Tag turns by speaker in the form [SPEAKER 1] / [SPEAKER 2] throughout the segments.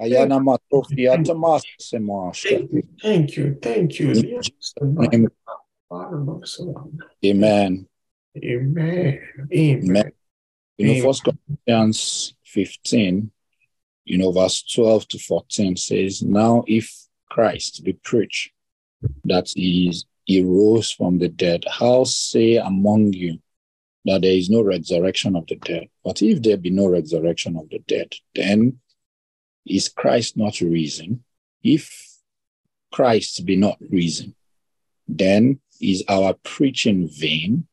[SPEAKER 1] Ayana matrofia tamas semasha.
[SPEAKER 2] Thank you. Thank you.
[SPEAKER 1] Amen.
[SPEAKER 2] Amen.
[SPEAKER 1] Amen.
[SPEAKER 2] Amen.
[SPEAKER 1] You know, First Corinthians 15, you know, verse 12 to 14 says, Now if Christ be preached that he, is, he rose from the dead, how say among you that there is no resurrection of the dead? But if there be no resurrection of the dead, then is Christ not reason? If Christ be not reason, then is our preaching vain,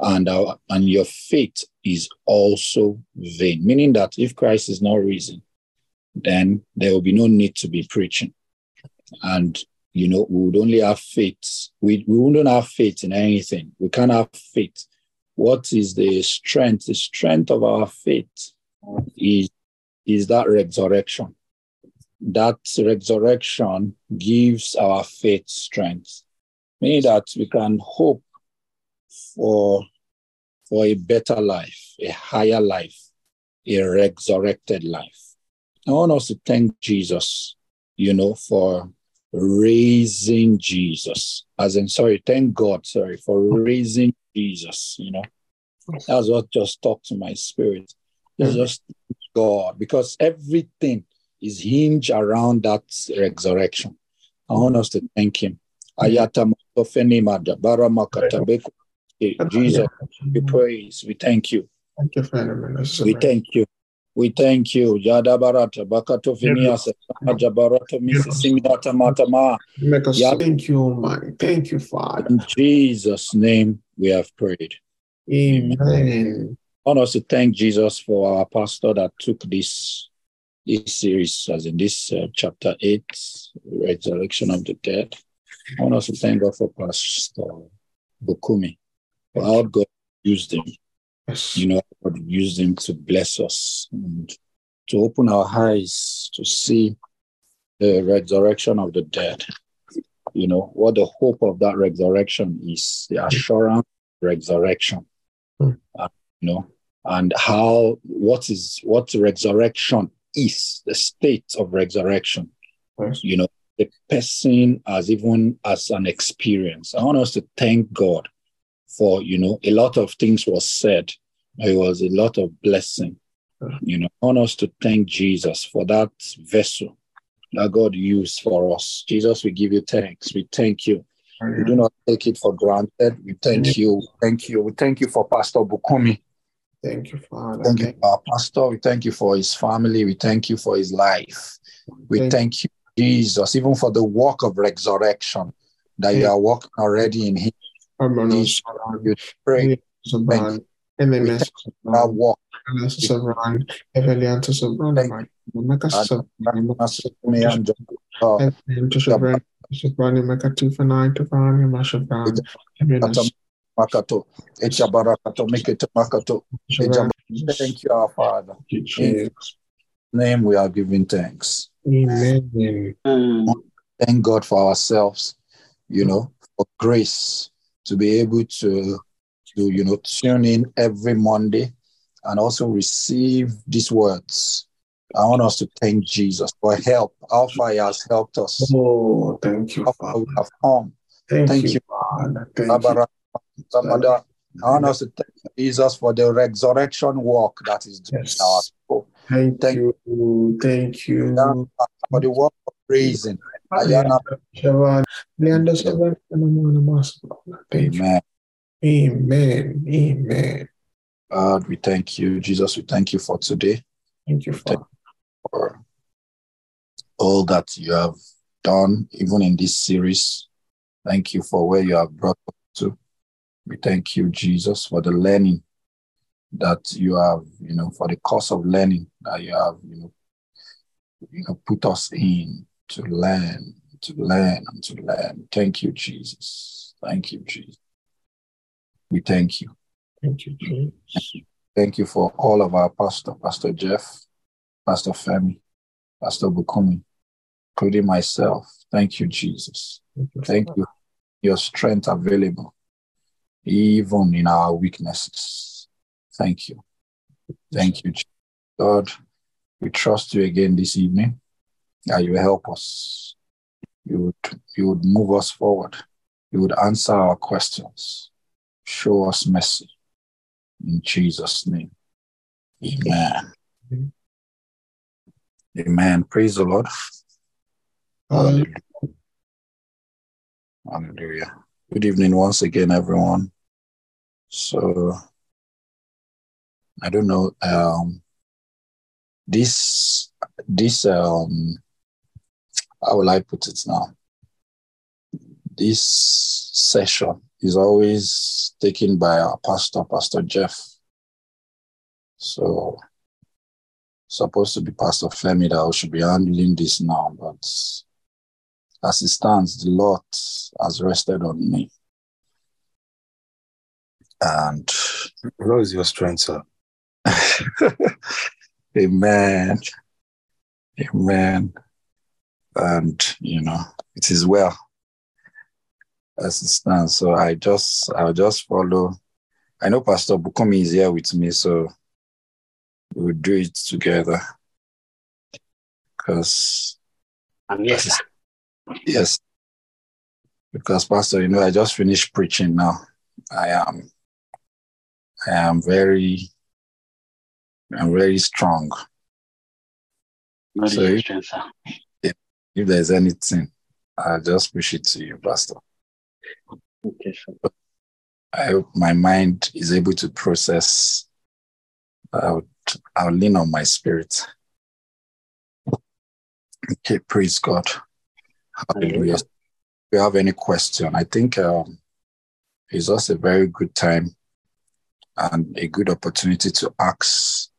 [SPEAKER 1] and our and your faith is also vain. Meaning that if Christ is not risen, then there will be no need to be preaching. And you know, we would only have faith. We, we wouldn't have faith in anything. We can't have faith. What is the strength? The strength of our faith is, is that resurrection. That resurrection gives our faith strength, meaning that we can hope for, for a better life, a higher life, a resurrected life. I want us to thank Jesus, you know, for raising Jesus. As in, sorry, thank God, sorry, for raising Jesus, you know. That's what just talked to my spirit. It's mm. just God, because everything is hinged around that resurrection. I want us to thank Him. Ayata Mokofeni Mada, Baramakata Beku. Jesus, we praise, we thank you.
[SPEAKER 2] Thank you, Father,
[SPEAKER 1] We thank you. We thank you. Jada Barata, Bakato Finiasa, Jabarata, Mississimiata Matama.
[SPEAKER 2] Make us
[SPEAKER 1] Yeah.
[SPEAKER 2] thank you. Thank you, Father.
[SPEAKER 1] In Jesus' name we have prayed.
[SPEAKER 2] Amen.
[SPEAKER 1] I want us to thank Jesus for our pastor that took this this series, as in this uh, chapter eight, resurrection of the dead. I want us to thank God for Pastor Bukumi, for how God used him. You know, God used him to bless us and to open our eyes to see the resurrection of the dead. You know, what the hope of that resurrection is, the assurance of resurrection.
[SPEAKER 2] Hmm.
[SPEAKER 1] Uh, you know, and how what is what resurrection is, the state of resurrection.
[SPEAKER 2] Yes.
[SPEAKER 1] You know, the person as even as an experience. I want us to thank God for, you know, a lot of things was said. It was a lot of blessing.
[SPEAKER 2] Hmm.
[SPEAKER 1] You know, I want us to thank Jesus for that vessel that God used for us. Jesus, we give you thanks. We thank you. We do not take it for granted. We thank you. Thank you. We thank you for Pastor Bukumi.
[SPEAKER 2] Thank you, Father.
[SPEAKER 1] Thank you our pastor. We thank you for his family. We thank you for his life. We
[SPEAKER 2] Thank-
[SPEAKER 1] thank you, Jesus, even for the work of resurrection that you are working already in him.
[SPEAKER 2] Hermanos,
[SPEAKER 1] You pray
[SPEAKER 2] Sobran, MMS,
[SPEAKER 1] that work.
[SPEAKER 2] Sobran, Evelianta Sobran,
[SPEAKER 1] Thank
[SPEAKER 2] Maka
[SPEAKER 1] Me
[SPEAKER 2] Sobran,
[SPEAKER 1] and God.
[SPEAKER 2] to Sobran, Sobran, Maka Tifana, Tifana, Mashabran, Eminence,
[SPEAKER 1] Makato. Echabarakato. Make it Makato. Thank you, our Father. In name we are giving thanks.
[SPEAKER 2] Amen.
[SPEAKER 1] thank God for ourselves, you know, for grace to be able to, to you know, tune in every Monday and also receive these words. I want us to thank Jesus for help. How far He has helped us.
[SPEAKER 2] Oh, thank you,
[SPEAKER 1] How far
[SPEAKER 2] Father.
[SPEAKER 1] we have come.
[SPEAKER 2] Thank,
[SPEAKER 1] Thank
[SPEAKER 2] you,
[SPEAKER 1] you.
[SPEAKER 2] Father. Thank you.
[SPEAKER 1] Abara- Samada. I want us to thank Jesus for the resurrection work that is doing
[SPEAKER 2] Yes.
[SPEAKER 1] our soul.
[SPEAKER 2] Thank
[SPEAKER 1] Thank
[SPEAKER 2] you. Thank you.
[SPEAKER 1] For the work of praising. Ayana.
[SPEAKER 2] Shavan, Leander Shavan, and I'm on the master. Thank you.
[SPEAKER 1] Amen.
[SPEAKER 2] Amen. Amen.
[SPEAKER 1] God, we thank you. Jesus, we thank you for today.
[SPEAKER 2] Thank you, Father.
[SPEAKER 1] for all that you have done, even in this series. Thank you for where you have brought us. We thank you, Jesus, for the learning that you have, you know, for the course of learning that you have, you know, you know, put us in to learn, to learn, and to learn. Thank you, Jesus. Thank you, Jesus. We thank you.
[SPEAKER 2] Thank you, Jesus.
[SPEAKER 1] Thank you for all of our pastor, Pastor Jeff, Pastor Femi, Pastor Bukumi, including myself. Thank you, Jesus.
[SPEAKER 2] Thank you,
[SPEAKER 1] Thank you. Your strength available, even in our weaknesses. Thank you. Thank you. God. We trust you again this evening that you help us. You would, you would move us forward. You would answer our questions. Show us mercy. In Jesus' name. Amen. Amen. Amen. Praise the Lord. Hallelujah. Hallelujah. Good evening once again, everyone. So, I don't know. Um, this, this, um, how will I put it now? This session is always taken by our pastor, Pastor Jeff. So, supposed to be Pastor Femi that should be handling this now, but as it stands, the Lord has rested on me. And
[SPEAKER 3] what is your strength, sir?
[SPEAKER 1] Amen. Amen. And you know, it is well as it stands. So I just I'll just follow. I know Pastor Bukumi is here with me, so we'll do it together. Because
[SPEAKER 4] I'm here.
[SPEAKER 1] Yes. Because Pastor, you know, I just finished preaching now. I am I am very I'm very strong.
[SPEAKER 4] Not
[SPEAKER 1] So
[SPEAKER 4] your
[SPEAKER 1] if- If there's anything, I'll just push it to you, Pastor.
[SPEAKER 4] Okay, sir.
[SPEAKER 1] I hope my mind is able to process. I'll, I'll lean on my spirit. Okay, praise God. Hallelujah. If you have any question, I think um, it's just a very good time and a good opportunity to ask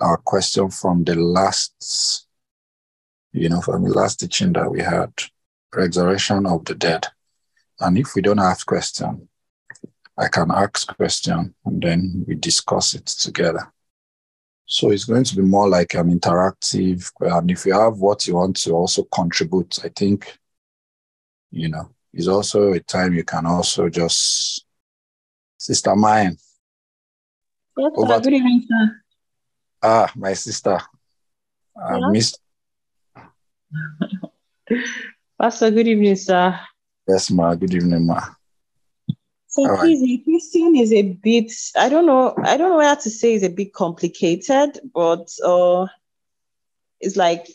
[SPEAKER 1] our question from the last, you know, from the last teaching that we had, resurrection of the dead. And if we don't have question, I can ask question and then we discuss it together. So it's going to be more like an interactive. And if you have what you want to also contribute, I think, you know, it's also a time you can also just, Sister Mayan,
[SPEAKER 5] Yes,
[SPEAKER 1] Over.
[SPEAKER 5] Good evening, sir.
[SPEAKER 1] ah, my sister, I
[SPEAKER 5] Yeah.
[SPEAKER 1] missed,
[SPEAKER 5] Pastor, good evening, sir.
[SPEAKER 1] yes, ma, good evening, ma.
[SPEAKER 5] So
[SPEAKER 1] All right.
[SPEAKER 5] please, my question is a bit, I don't know, I don't know where to say it's a bit complicated, but uh it's like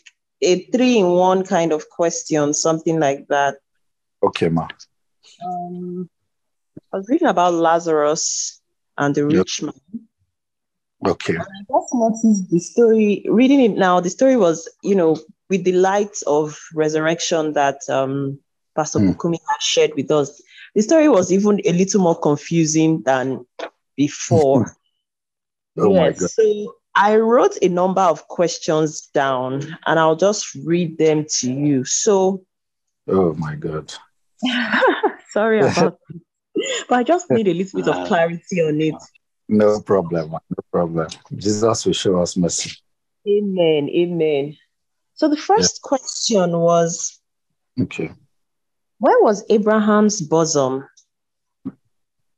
[SPEAKER 5] a three in one kind of question, something like that.
[SPEAKER 1] Okay, ma.
[SPEAKER 5] Um I was reading about Lazarus and the
[SPEAKER 1] Yep.
[SPEAKER 5] rich man.
[SPEAKER 1] Okay,
[SPEAKER 5] I just noticed the story, reading it now, the story was, you know, with the light of resurrection that um, Pastor
[SPEAKER 1] Hmm.
[SPEAKER 5] Bukumi had shared with us. The story was even a little more confusing than before.
[SPEAKER 1] Oh my. God.
[SPEAKER 5] So I wrote a number of questions down and I'll just read them to you. So
[SPEAKER 1] oh my God.
[SPEAKER 5] sorry about. But I just need a little bit of clarity on it.
[SPEAKER 1] No problem, no problem. Jesus will show us mercy.
[SPEAKER 5] Amen. Amen. So the first question was
[SPEAKER 1] Okay,
[SPEAKER 5] Where was Abraham's bosom?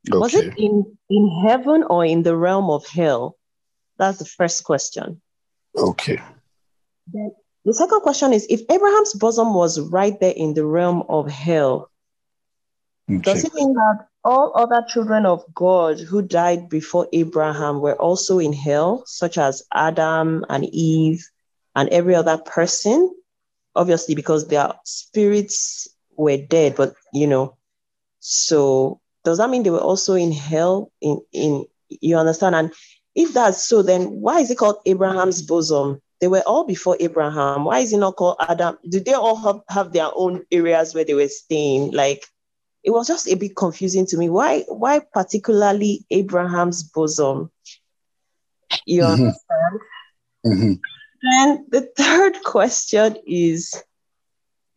[SPEAKER 5] Was it in, in heaven or in the realm of hell? That's the first question.
[SPEAKER 1] Okay.
[SPEAKER 5] The second question is if Abraham's bosom was right there in the realm of hell, does it mean that all other children of God who died before Abraham were also in hell, such as Adam and Eve and every other person? Obviously, because their spirits were dead, but you know, so does that mean they were also in hell? In in you understand? And if that's so, then why is it called Abraham's bosom? They were all before Abraham. Why is it not called Adam? Did they all have, have their own areas where they were staying? Like it was just a bit confusing to me. Why why particularly Abraham's bosom? You
[SPEAKER 1] Mhm.
[SPEAKER 5] understand?
[SPEAKER 1] hmm
[SPEAKER 5] And the third question is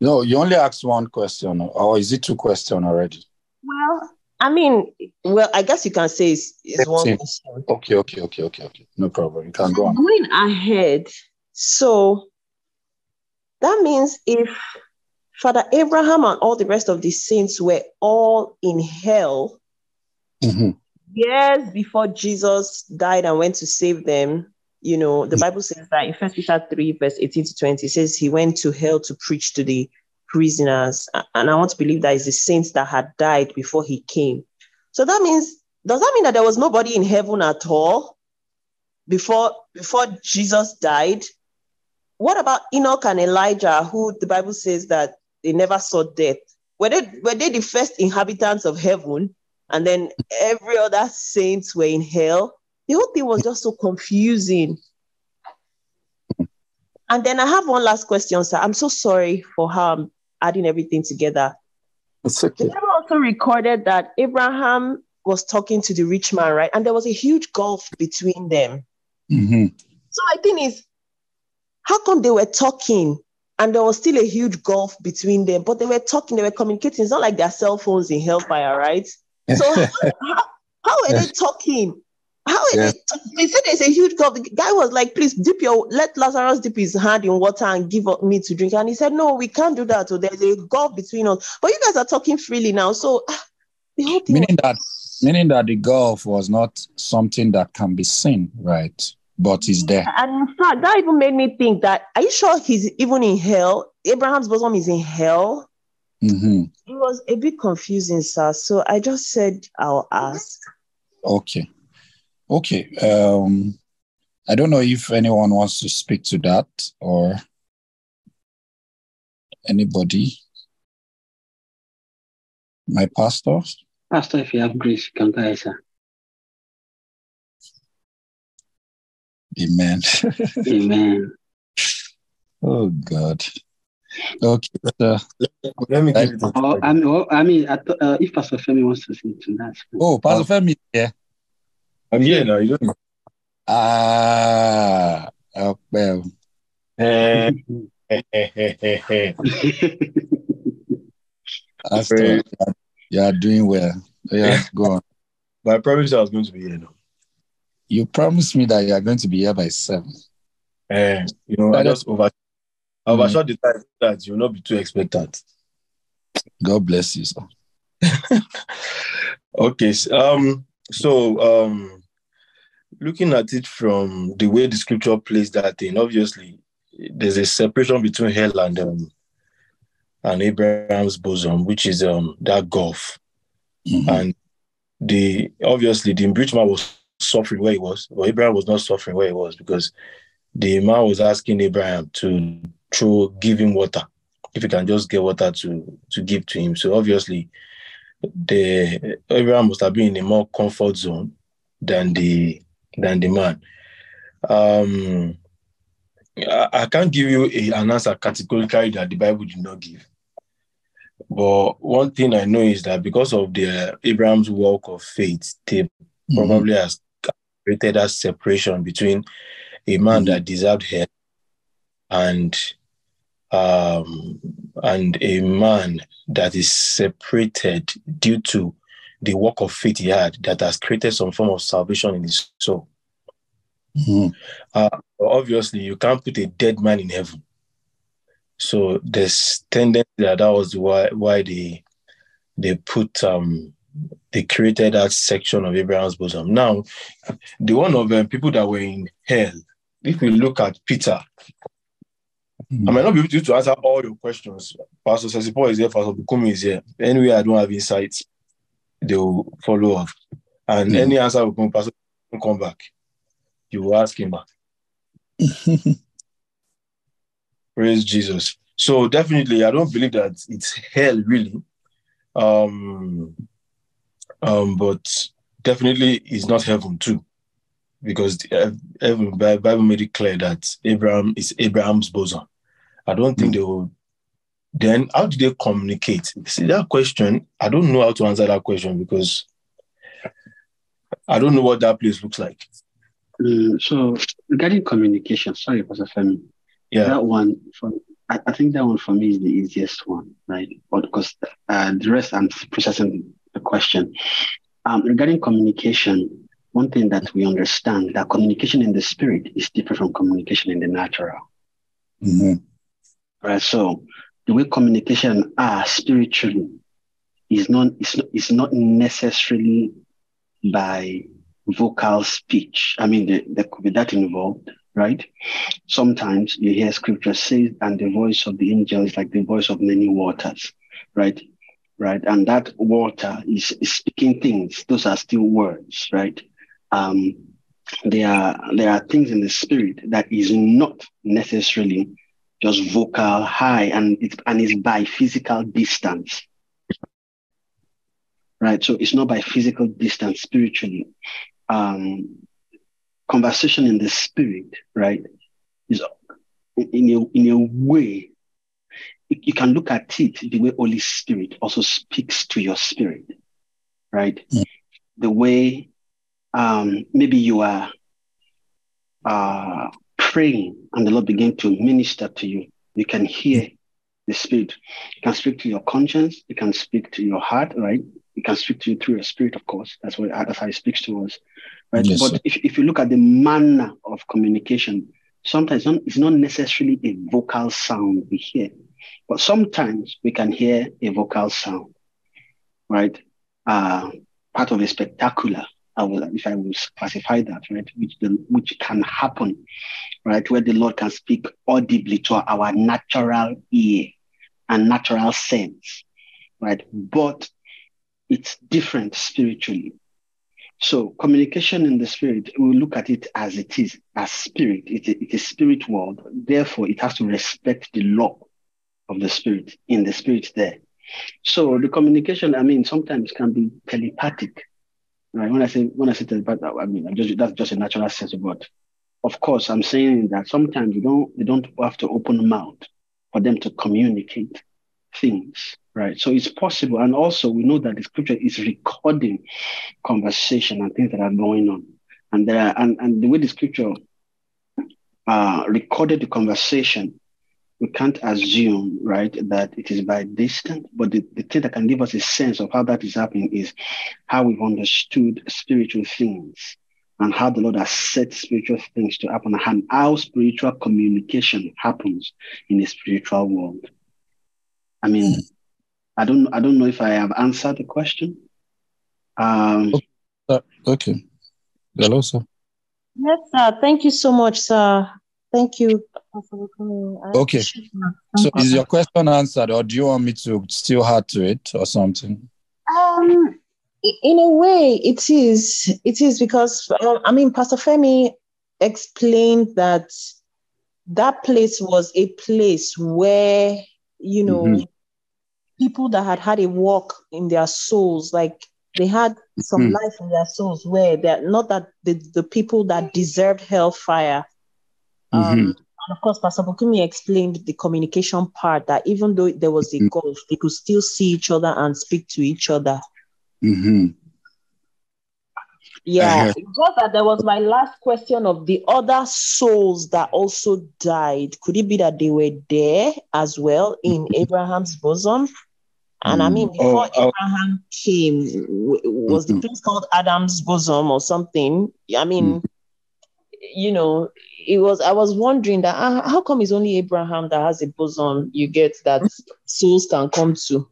[SPEAKER 1] No, you only asked one question, or is it two questions already?
[SPEAKER 5] well, I mean, well, I guess you can say it's, it's one question.
[SPEAKER 1] Okay, okay, okay, okay, okay. No problem. You can go on.
[SPEAKER 5] Going ahead, so that means if Father Abraham and all the rest of the saints were all in hell
[SPEAKER 1] hmm
[SPEAKER 5] years before Jesus died and went to save them, you know, the Bible says that in First Peter 3, verse 18 to 20, it says he went to hell to preach to the prisoners. And I want to believe that it's the saints that had died before he came. So that means, does that mean that there was nobody in heaven at all before before Jesus died? What about Enoch and Elijah, who the Bible says that they never saw death? Were they were they the first inhabitants of heaven? And then every other saints were in hell. The whole thing was just so confusing. And then I have one last question, sir. I'm so sorry for how I'm adding everything together.
[SPEAKER 1] It's okay. The.
[SPEAKER 5] Bible also recorded that Abraham was talking to the rich man, right? And there was a huge gulf between them.
[SPEAKER 1] Mhm.
[SPEAKER 5] So my thing is, how come they were talking and there was still a huge gulf between them, but they were talking, they were communicating. It's not like their cell phones in hellfire, right? So how, how, how are they talking? How are
[SPEAKER 1] Yeah.
[SPEAKER 5] they? talking? They said there's a huge gulf. The guy was like, "Please dip your let Lazarus dip his hand in water and give up me to drink." And he said, "No, we can't do that. So there's a gulf between us." But you guys are talking freely now, so ah, the whole thing.
[SPEAKER 1] meaning that meaning that the gulf was not something that can be seen, right? But is there.
[SPEAKER 5] And in fact, that even made me think that are you sure he's even in hell? Abraham's bosom is in hell.
[SPEAKER 1] Mhm.
[SPEAKER 5] It was a bit confusing, sir. So I just said I'll ask.
[SPEAKER 1] Okay. Okay. Um I don't know if anyone wants to speak to that or anybody. My pastor.
[SPEAKER 4] Pastor, if you have grace, you can go ahead, sir.
[SPEAKER 1] Amen.
[SPEAKER 4] Amen.
[SPEAKER 1] oh God. Okay. So,
[SPEAKER 3] Let me give it a
[SPEAKER 4] Or, I mean, or, I mean I th- uh, if Pastor Femi wants to say to that.
[SPEAKER 1] oh, Pastor Femi is here.
[SPEAKER 3] I'm here now. You don't know.
[SPEAKER 1] Ah, oh, well,
[SPEAKER 3] eh.
[SPEAKER 1] Pastor, you are doing well. Yeah, go on.
[SPEAKER 3] But I promised I was going to be here now.
[SPEAKER 1] You promised me that you are going to be here by seven.
[SPEAKER 3] Eh, you know, I just over I overshot the time that you will not be too expectant.
[SPEAKER 1] God bless you, sir.
[SPEAKER 3] Okay. Um. So, um, looking at it from the way the scripture plays that thing, obviously, there's a separation between hell and um, and Abraham's bosom, which is um that gulf,
[SPEAKER 1] Mhm.
[SPEAKER 3] and the obviously the rich man was suffering where he was, but Abraham was not suffering where he was because the man was asking Abraham to throw give him water if he can just get water to to give to him. So obviously the Abraham must have been in a more comfort zone than the than the man. Um, I, I can't give you a, an answer categorically that the Bible did not give. But one thing I know is that because of the Abraham's walk of faith, they
[SPEAKER 1] Mhm.
[SPEAKER 3] probably has created that separation between a man
[SPEAKER 1] Mhm.
[SPEAKER 3] that deserved hell and um, and a man that is separated due to the work of faith he had that has created some form of salvation in his soul.
[SPEAKER 1] Mhm.
[SPEAKER 3] Obviously, you can't put a dead man in heaven. So there's tendency that that was why why they they put um they created that section of Abraham's bosom. Now, the one of the people that were in hell, if we look at Peter, I might not be able to, to answer all your questions. Pastor Sesipo is here, Pastor Bukumi is here. Anyway, I don't have insights, they will follow up. And
[SPEAKER 1] Mm.
[SPEAKER 3] any answer will come, Pastor will come back. You will ask him back. Praise Jesus. So definitely, I don't believe that it's hell really. Um, um, but definitely it's not heaven too, because the, heaven Bible made it clear that Abraham is Abraham's bosom. I don't think they will. Then how do they communicate? See that question. I don't know how to answer that question because I don't know what that place looks like.
[SPEAKER 4] Mm, so regarding communication, sorry, Pastor Femi.
[SPEAKER 3] Yeah.
[SPEAKER 4] That one, for, I, I think that one for me is the easiest one, right? But because uh, the rest, I'm processing the question. Um, regarding communication, one thing that we understand that communication in the spirit is different from communication in the natural,
[SPEAKER 1] Mhm.
[SPEAKER 4] right? So the way communication are spiritually is not is not, is not necessarily by vocal speech. I mean, there, there could be that involved, right? Sometimes you hear scripture says, and the voice of the angel is like the voice of many waters, right? Right. And that water is, is speaking things. Those are still words, right? Um, there are there are things in the spirit that is not necessarily just vocal high and it's and it's by physical distance right so it's not by physical distance spiritually um conversation in the spirit right is in a in a way you can look at it the way holy spirit also speaks to your spirit right mm. the way um maybe you are uh praying and the Lord begin to minister to you, you can hear the Spirit. You can speak to your conscience. You can speak to your heart, right? You can speak to you through your spirit, of course. That's what that's how He speaks to us, right? Yes, but if, if you look at the manner of communication, sometimes it's not, it's not necessarily a vocal sound we hear, but sometimes we can hear a vocal sound, right? Uh, part of a spectacular I will, if I will classify that, right, which the, which can happen, right, where the Lord can speak audibly to our natural ear and natural sense, right, but it's different spiritually. So communication in the spirit, we look at it as it is, as spirit. It, it is spirit world. Therefore, it has to respect the law of the spirit in the spirit there. So the communication, I mean, sometimes can be telepathic Right. When I say when I say telepathy, I mean just, that's just a natural sense of what. Of course, I'm saying that sometimes you don't they don't have to open mouth for them to communicate things, right? So it's possible, and also we know that the scripture is recording conversation and things that are going on, and there are, and and the way the scripture uh, recorded the conversation we can't assume, right, that it is by distance, but the, the thing that can give us a sense of how that is happening is how we've understood spiritual things and how the Lord has set spiritual things to happen and how spiritual communication happens in the spiritual world. I mean, I don't I don't know if I have answered the question. Um,
[SPEAKER 1] okay. Hello, sir.
[SPEAKER 5] Yes, sir. Thank you so much, sir. Thank you.
[SPEAKER 1] Okay. So is your question answered, or do you want me to still add to it or something?
[SPEAKER 5] Um, in a way, it is. It is because um, I mean, Pastor Femi explained that that place was a place where you know mm-hmm. people that had had a walk in their souls, like they had some mm-hmm. life in their souls, where they're not that the, the people that deserved hellfire um, mm-hmm. and of course, Pastor Bukumi explained the communication part that even though there was a mm-hmm. gulf, they could still see each other and speak to each other.
[SPEAKER 1] Mm-hmm.
[SPEAKER 5] Yeah, just that there was my last question of the other souls that also died. Could it be that they were there as well in mm-hmm. Abraham's bosom? And I mean, mm. before oh, Abraham came, was the mm-hmm. place called Adam's bosom or something? I mean. You know, it was I was wondering that uh, how come it's only Abraham that has a bosom you get that souls can come to.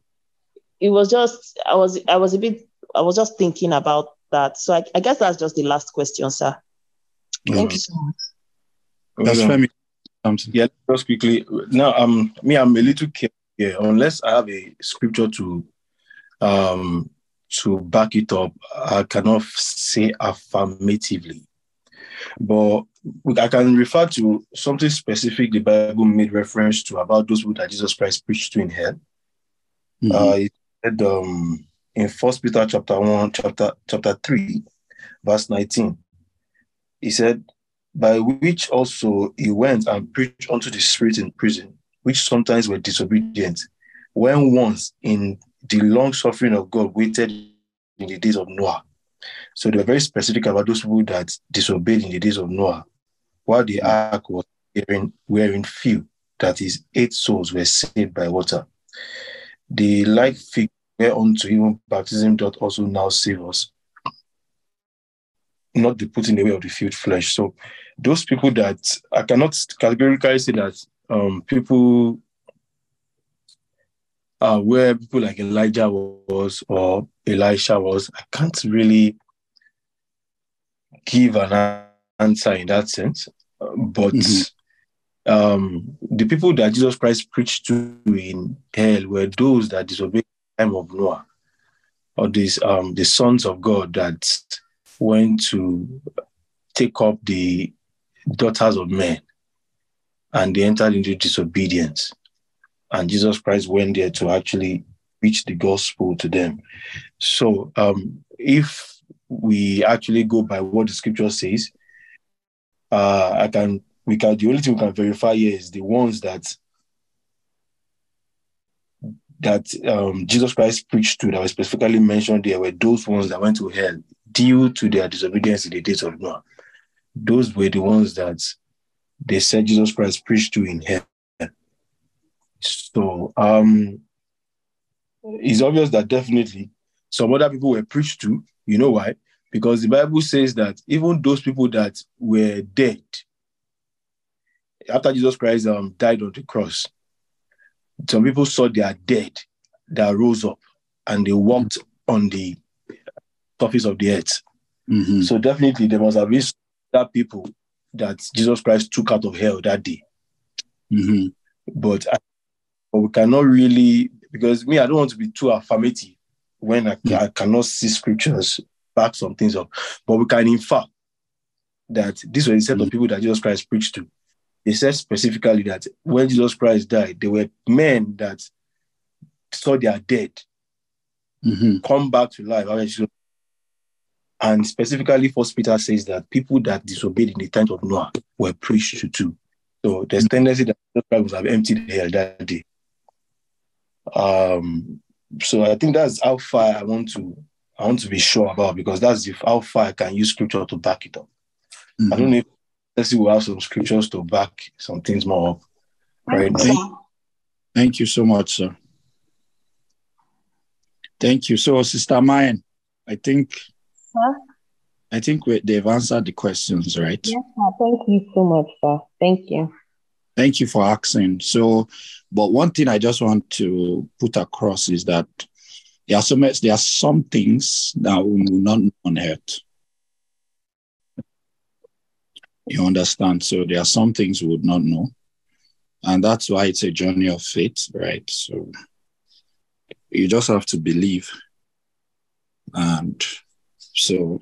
[SPEAKER 5] It was just I was I was a bit I was just thinking about that. So I, I guess that's just the last question, sir. Thank you so much.
[SPEAKER 1] That's Femi.
[SPEAKER 3] Yeah, just quickly. Now, um, me, I'm a little careful here. Unless I have a scripture to, um, to back it up, I cannot say affirmatively. But I can refer to something specific the Bible made reference to about those people that Jesus Christ preached to in hell. Mm-hmm. Uh, it said um, in First Peter chapter one, chapter chapter three, verse nineteen. He said, "By which also he went and preached unto the spirit in prison, which sometimes were disobedient, when once in the long suffering of God waited in the days of Noah." So they were very specific about those people that disobeyed in the days of Noah while the ark was wearing, wearing few, that is, eight souls were saved by water. The like fig whereunto even baptism doth also now save us, not the putting away of the field flesh. So those people that I cannot categorically say that um, people uh, where people like Elijah was or Elisha was, I can't really give an answer in that sense, but mm-hmm. um, the people that Jesus Christ preached to in hell were those that disobeyed the time of Noah, or these um, the sons of God that went to take up the daughters of men, and they entered into disobedience. And Jesus Christ went there to actually preach the gospel to them. So, um, if we actually go by what the scripture says, uh, I can we can the only thing we can verify here is the ones that that um, Jesus Christ preached to that were specifically mentioned there were those ones that went to hell due to their disobedience in the days of Noah. Those were the ones that they said Jesus Christ preached to in hell. So um, it's obvious that definitely some other people were preached to. You know why? Because the Bible says that even those people that were dead after Jesus Christ um, died on the cross, some people saw they are dead that rose up and they walked on the surface of the earth. Mm-hmm. So definitely there must have been that people that Jesus Christ took out of hell that day. Mm-hmm. But, but we cannot really because me, I don't want to be too affirmative when I. I cannot see scriptures back some things up. But we can infer that this was the set of mm-hmm. people that Jesus Christ preached to. They said specifically that when Jesus Christ died, there were men that saw their dead mm-hmm. come back to life. And specifically, First Peter says that people that disobeyed in the time of Noah were preached to too. So there's tendency that Jesus Christ must have emptied the hell that day. Um, so I think that's how far I want to I want to be sure about because that's if how far I can use scripture to back it up. Mm-hmm. I don't know if let's see we'll have some scriptures to back some things more up right
[SPEAKER 1] thank, thank you so much, sir. Thank you. So, Sister Mayan, I think huh? I think we, they've answered the questions, right?
[SPEAKER 5] Yes, sir. Thank you so much, sir. Thank you.
[SPEAKER 1] Thank you for asking. So, but one thing I just want to put across is that there are some there are some things that we will not know on. You understand? So there are some things we would not know. And that's why it's a journey of faith, right? So you just have to believe. And so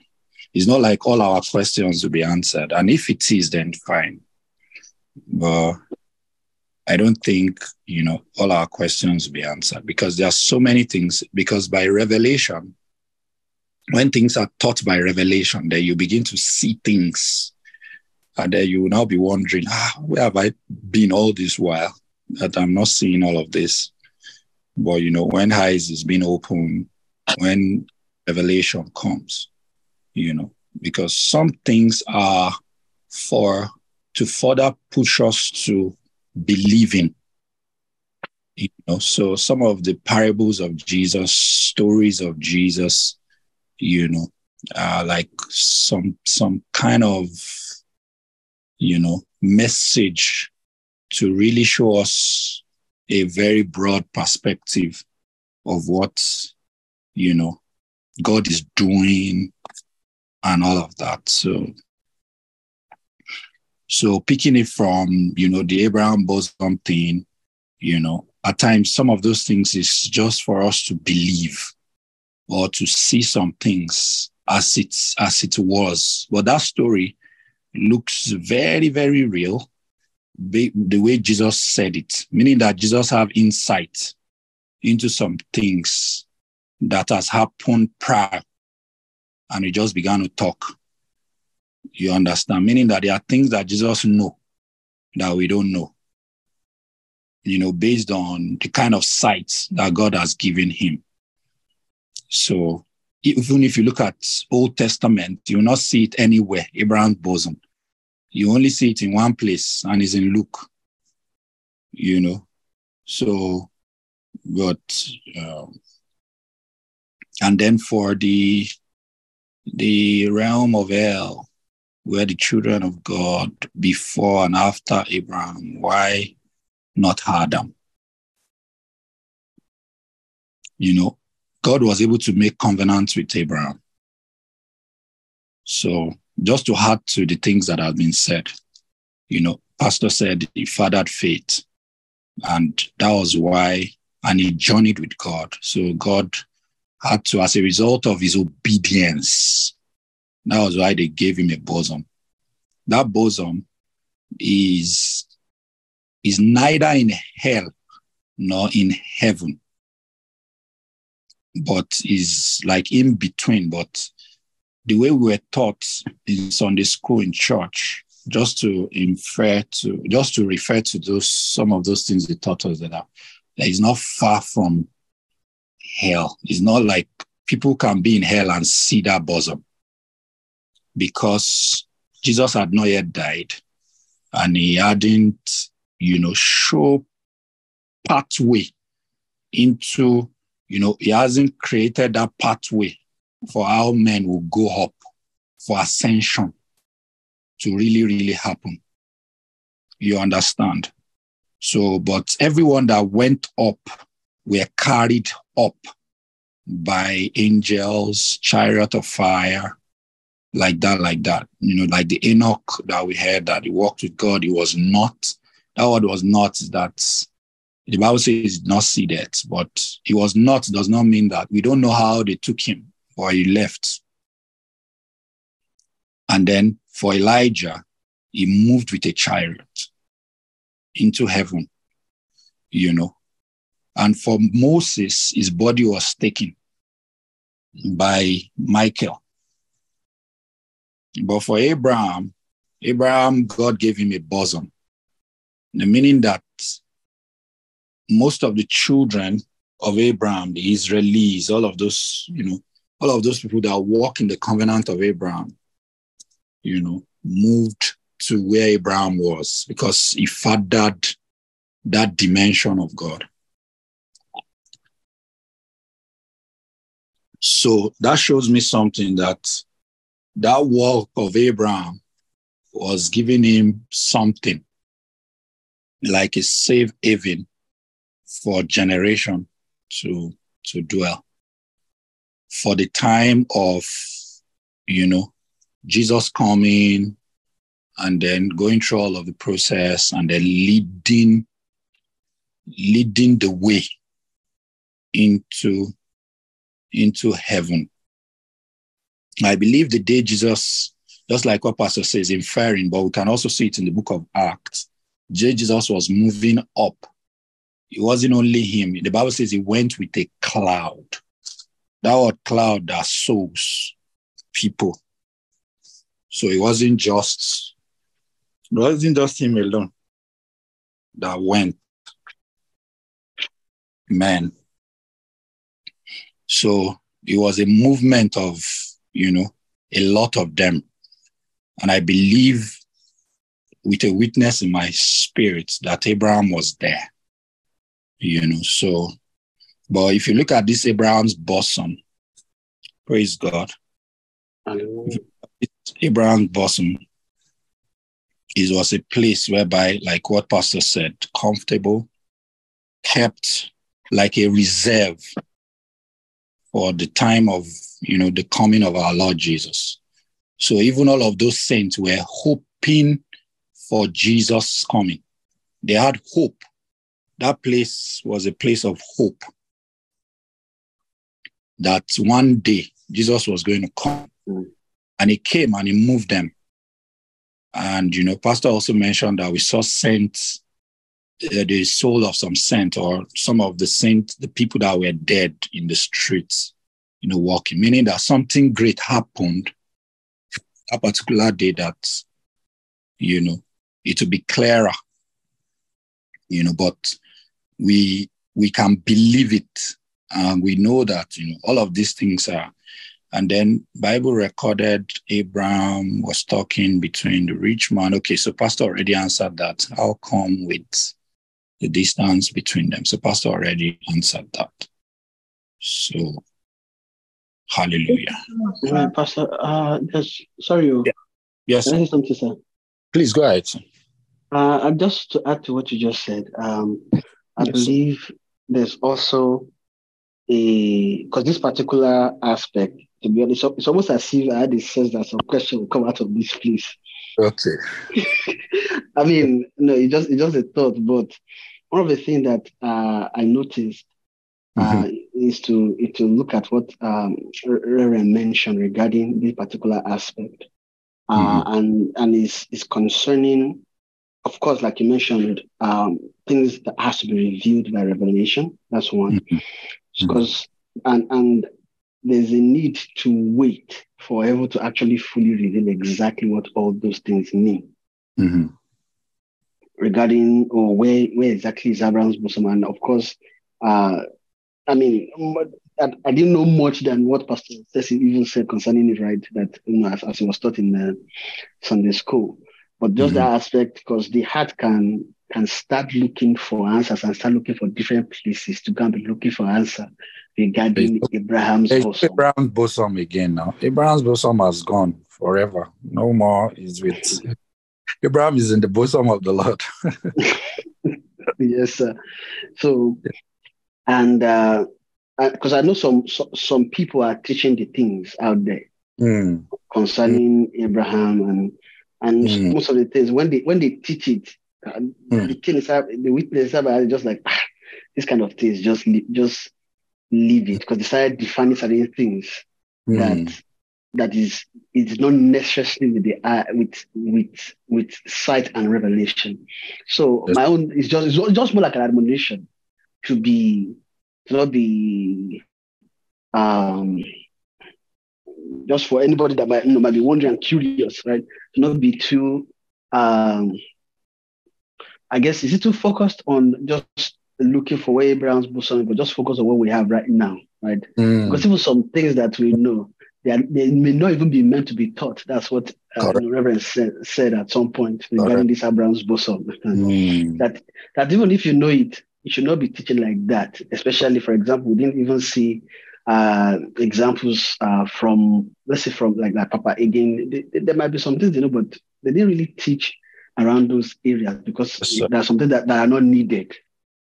[SPEAKER 1] it's not like all our questions will be answered. And if it is, then fine. But I don't think, you know, all our questions will be answered because there are so many things. Because by revelation, when things are taught by revelation, then you begin to see things. And then you will now be wondering, ah, where have I been all this while that I'm not seeing all of this? But, you know, when eyes is being open, when revelation comes, you know, because some things are for to further push us to believing. You know, so some of the parables of Jesus, stories of Jesus, you know, uh, like some some kind of you know message to really show us a very broad perspective of what you know God is doing and all of that. So so picking it from, you know, the Abraham bosom thing, you know, at times some of those things is just for us to believe or to see some things as it as it was. But that story looks very, very real. The way Jesus said it, meaning that Jesus have insight into some things that has happened prior, and he just began to talk you understand? Meaning that there are things that Jesus know that we don't know. You know, based on the kind of sight that God has given him. So even if you look at Old Testament, you will not see it anywhere, Abraham's bosom. You only see it in one place, and it's in Luke. You know, so but um, and then for the the realm of hell, were the children of God before and after Abraham. Why not Adam? You know, God was able to make covenants with Abraham. So just to add to the things that have been said, you know, Pastor said he fathered faith. And that was why, and he journeyed with God. So God had to, as a result of his obedience, that was why they gave him a bosom. That bosom is, is neither in hell nor in heaven, but is like in between. But the way we were taught in Sunday school in church, just to infer to, just to refer to those some of those things they taught us that are, that is not far from hell. It's not like people can be in hell and see that bosom because Jesus had not yet died and he hadn't, you know, show pathway into, you know, he hasn't created that pathway for how men will go up for ascension to really, really happen. You understand? So, but everyone that went up were carried up by angels, chariot of fire, like that, like that. You know, like the Enoch that we heard that he walked with God, he was not. That word was not that the Bible says not see that, but he was not does not mean that we don't know how they took him or he left. And then for Elijah, he moved with a chariot into heaven, you know. And for Moses, his body was taken by Michael. But for Abraham, Abraham, God gave him a bosom. The meaning that most of the children of Abraham, the Israelis, all of those, you know, all of those people that walk in the covenant of Abraham, you know, moved to where Abraham was because he fathered that dimension of God. So that shows me something that that walk of Abraham was giving him something like a safe haven for generation to to dwell. For the time of you know jesus coming and then going through all of the process and then leading leading the way into into heaven i believe the day jesus just like what pastor says inferring but we can also see it in the book of acts jesus was moving up it wasn't only him. The Bible says he went with a cloud. That word cloud that souls, people. So it wasn't just it wasn't just him alone that went. Man. So it was a movement of, you know, a lot of them. And I believe with a witness in my spirit that Abraham was there you know. So, but if you look at this Abraham's bosom, praise God. Abraham's bosom, it was a place whereby, like what Pastor said, comfortable, kept like a reserve for the time of you know the coming of our Lord Jesus. So even all of those saints were hoping for Jesus coming. They had hope that place was a place of hope that one day Jesus was going to come. And he came and he moved them. And, you know, Pastor also mentioned that we saw saints, uh, the soul of some saint or some of the saints, the people that were dead in the streets, you know, walking, meaning that something great happened a particular day that, you know, it will be clearer, you know, but we we can believe it. And we know that you know all of these things are and then bible recorded abraham was talking between the rich man. Okay so pastor already answered that. How come with the distance between them so pastor already answered that so hallelujah
[SPEAKER 4] right, pastor uh just sorry
[SPEAKER 1] yeah. yes
[SPEAKER 4] Can I something sir
[SPEAKER 1] please go ahead
[SPEAKER 4] uh just to add to what you just said um I yes. believe there's also a because this particular aspect to be honest, it's almost as if I had a sense that some question will come out of this place.
[SPEAKER 1] Okay.
[SPEAKER 4] I mean, no, it just it's just a thought, but one of the things that uh, I noticed uh, mm-hmm. is to is to look at what um, Reverend mentioned regarding this particular aspect, uh, mm-hmm. and and is is concerning, of course, like you mentioned, um, things that has to be revealed by revelation. That's one, mm-hmm. because and and there's a need to wait for heaven to actually fully reveal exactly what all those things mean. Regarding or where where exactly is Abraham's bosom, and of course, uh, I mean, I, I, didn't know much than what Pastor Sessi even said concerning it, right? That you know, as, as it was taught in uh, Sunday school, but just mm-hmm. that aspect, because the heart can can start looking for answers and start looking for different places to go and be looking for answer regarding it's, Abraham's
[SPEAKER 1] it's
[SPEAKER 4] bosom.
[SPEAKER 1] Abraham's bosom again now. Abraham's bosom has gone forever. No more is with Abraham is in the bosom of the Lord.
[SPEAKER 4] yes, sir. So, and because uh, I know some so, some people are teaching the things out there mm. concerning mm. Abraham and and mm. most of the things when they when they teach it, uh, mm. the king is the witness are just like ah, this kind of things just just leave it because they started defining certain things mm. that that is it's not necessarily with the eye with with with sight and revelation. So yes. my own is just it's just more like an admonition to be to not be um just for anybody that might you know might be wondering and curious, right? To not be too um I guess is it too focused on just looking for where Abraham's bosom, but just focus on what we have right now, right? Mm. Because even some things that we know, they, are, they may not even be meant to be taught. That's what uh, Reverend said, said at some point regarding Correct. this Abraham's bosom. Mm. That that even if you know it, you should not be teaching like that. Especially, for example, we didn't even see uh, examples uh, from, let's say, from like that Papa again. They, they, there might be some things you know, but they didn't really teach around those areas because yes, there's something that, that are not needed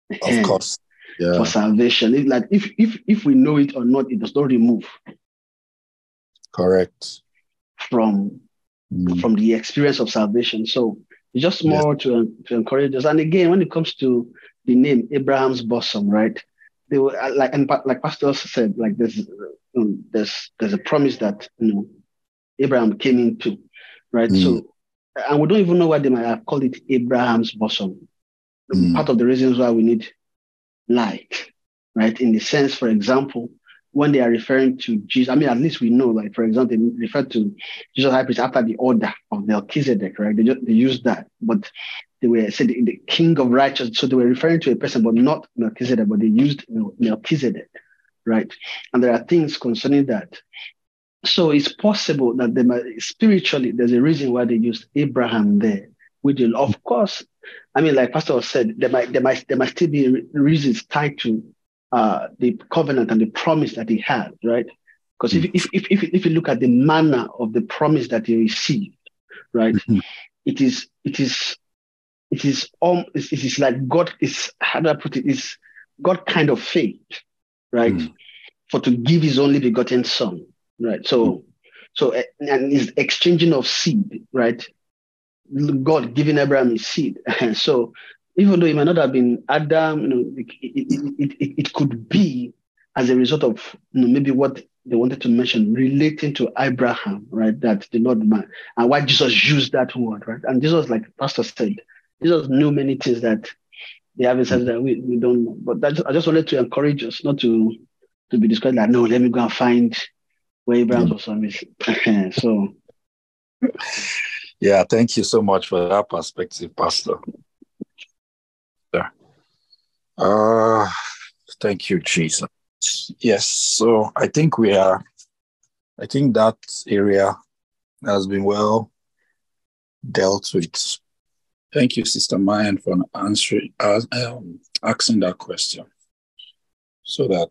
[SPEAKER 1] of course.
[SPEAKER 4] Yeah. For salvation. It, like if if if we know it or not, it does not remove.
[SPEAKER 1] Correct.
[SPEAKER 4] From mm. from the experience of salvation. So it's just more yes. to, to encourage us. And again, when it comes to the name Abraham's bosom, right? They were uh, like and like Pastor also said, like there's um, there's there's a promise that you know Abraham came into, right? Mm. So and we don't even know why they might have called it Abraham's bosom mm. part of the reasons why we need light, right? In the sense, for example, when they are referring to Jesus, I mean, at least we know, like, for example, they refer to Jesus high priest after the order of Melchizedek, right? They, just, they used that, but they were said the, king of righteousness. So they were referring to a person, but not Melchizedek, but they used Melchizedek, right? And there are things concerning that. So it's possible that they might, spiritually, there's a reason why they used Abraham there. Which, of course, I mean, like Pastor said, there might there might there might still be reasons tied to uh, the covenant and the promise that he had, right? Because if, if, if, if, if you look at the manner of the promise that he received, right, mm-hmm. it is it is it is um it is like God is how do I put it is God kind of faith, right, mm. for to give His only begotten Son, right? So mm. so and is exchanging of seed, right? God giving Abraham his seed. so even though it might not have been Adam, you know, it, it, it, it, could be as a result of you know, maybe what they wanted to mention relating to Abraham, right? That the Lord man and why Jesus used that word, right? And Jesus, like Pastor said, Jesus knew many things that they haven't said that we, we don't know. But that, I just wanted to encourage us not to to be described like, no, let me go and find where Abraham was on so
[SPEAKER 1] yeah, thank you so much for that perspective, Pastor. Uh, thank you, Jesus. Yes, so I think we are, I think that area has been well dealt with. Thank you, Sister Mayan, for answering, uh, um, asking that question. So that,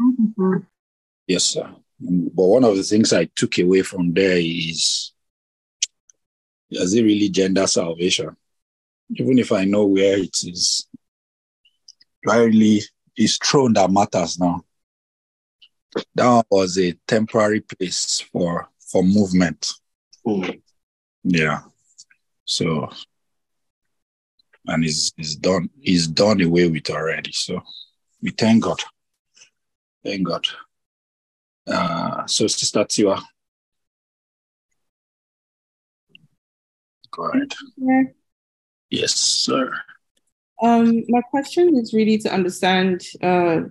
[SPEAKER 1] mm-hmm. yes, sir. But one of the things I took away from there is does it really gender salvation? Even if I know where it is, do I really, it's throne that matters now. That was a temporary place for for movement.
[SPEAKER 4] Mm.
[SPEAKER 1] Yeah. So and it's, it's done it's done away with already. So we thank God. Thank God. Uh so Sister Tiwa. Go ahead. Yes, sir.
[SPEAKER 6] Um, my question is really to understand uh,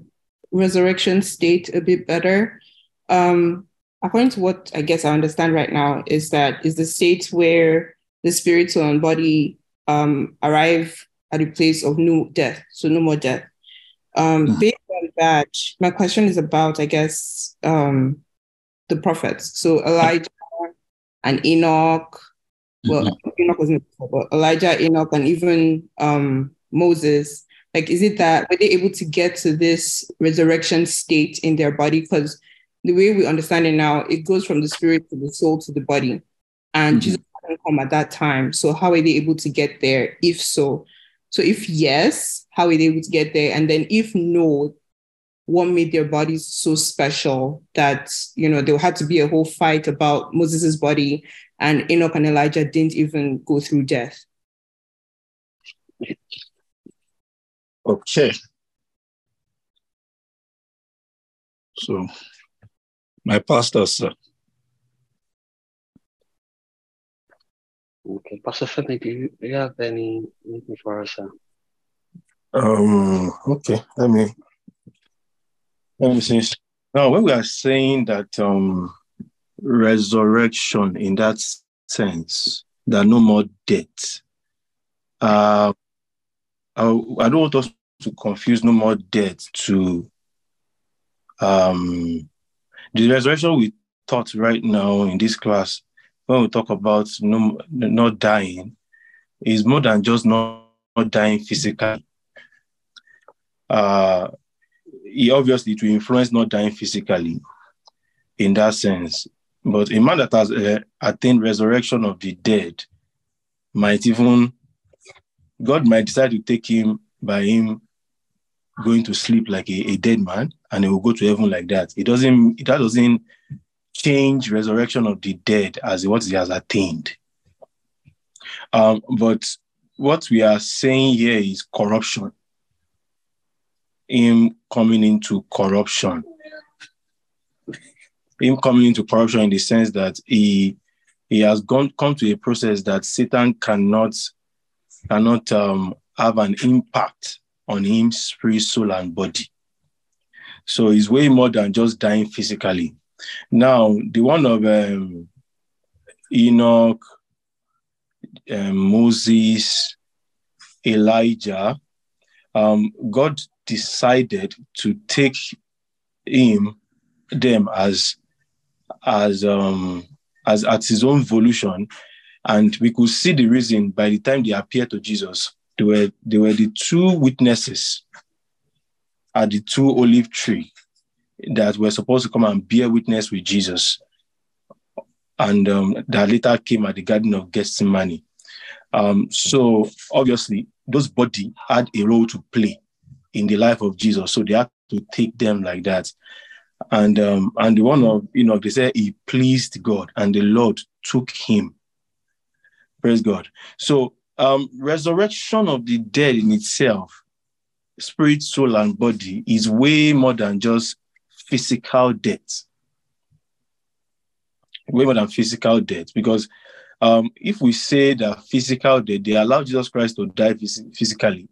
[SPEAKER 6] resurrection state a bit better. Um, according to what I guess I understand right now, is that is the state where the spiritual and body um, arrive at a place of no death, so no more death. Um,
[SPEAKER 1] Mhm.
[SPEAKER 6] Based on that, my question is about, I guess, um, the prophets. So Elijah and Enoch. Well, Enoch wasn't, but Elijah, Enoch, and even um, Moses. Like, is it that were they able to get to this resurrection state in their body? Because the way we understand it now, it goes from the spirit to the soul to the body. And
[SPEAKER 1] Mhm.
[SPEAKER 6] Jesus hadn't come at that time. So how are they able to get there? If so, so if yes, how are they able to get there? And then if no, what made their bodies so special that you know there had to be a whole fight about Moses' body and Enoch and Elijah didn't even go through death.
[SPEAKER 1] Okay. So my pastor, sir.
[SPEAKER 4] Okay. Pastor Femi, do you, do you have any anything for us? Sir?
[SPEAKER 3] Um, okay, let me let me see. Now, when we are saying that um resurrection in that sense, that no more death, uh, I, I don't want us to confuse no more death to um the resurrection we taught right now in this class when we talk about no not dying is more than just not, not dying physically uh, obviously to influence not dying physically in that sense. But a man that has uh, attained resurrection of the dead might even, God might decide to take him by him going to sleep like a, a dead man and he will go to heaven like that. It doesn't, that doesn't change resurrection of the dead as what he has attained. Um, but what we are saying here is corruption him coming into corruption. Him coming into corruption in the sense that he he has gone come to a process that Satan cannot cannot um, have an impact on him, spirit, soul, and body. So it's way more than just dying physically. Now, the one of um, Enoch, um, Moses, Elijah, um, God decided to take him them as as um as at his own volition and we could see the reason by the time they appeared to jesus they were they were the two witnesses at the two olive tree that were supposed to come and bear witness with jesus and um, that later came at the garden of gethsemane um, so obviously those body had a role to play in the life of Jesus. So they had to take them like that. And um, and the one of you know they said he pleased God and the Lord took him. Praise God. So um resurrection of the dead in itself, spirit, soul, and body is way more than just physical death. Way more than physical death. Because um, if we say that physical death, they allow Jesus Christ to die phys- physically,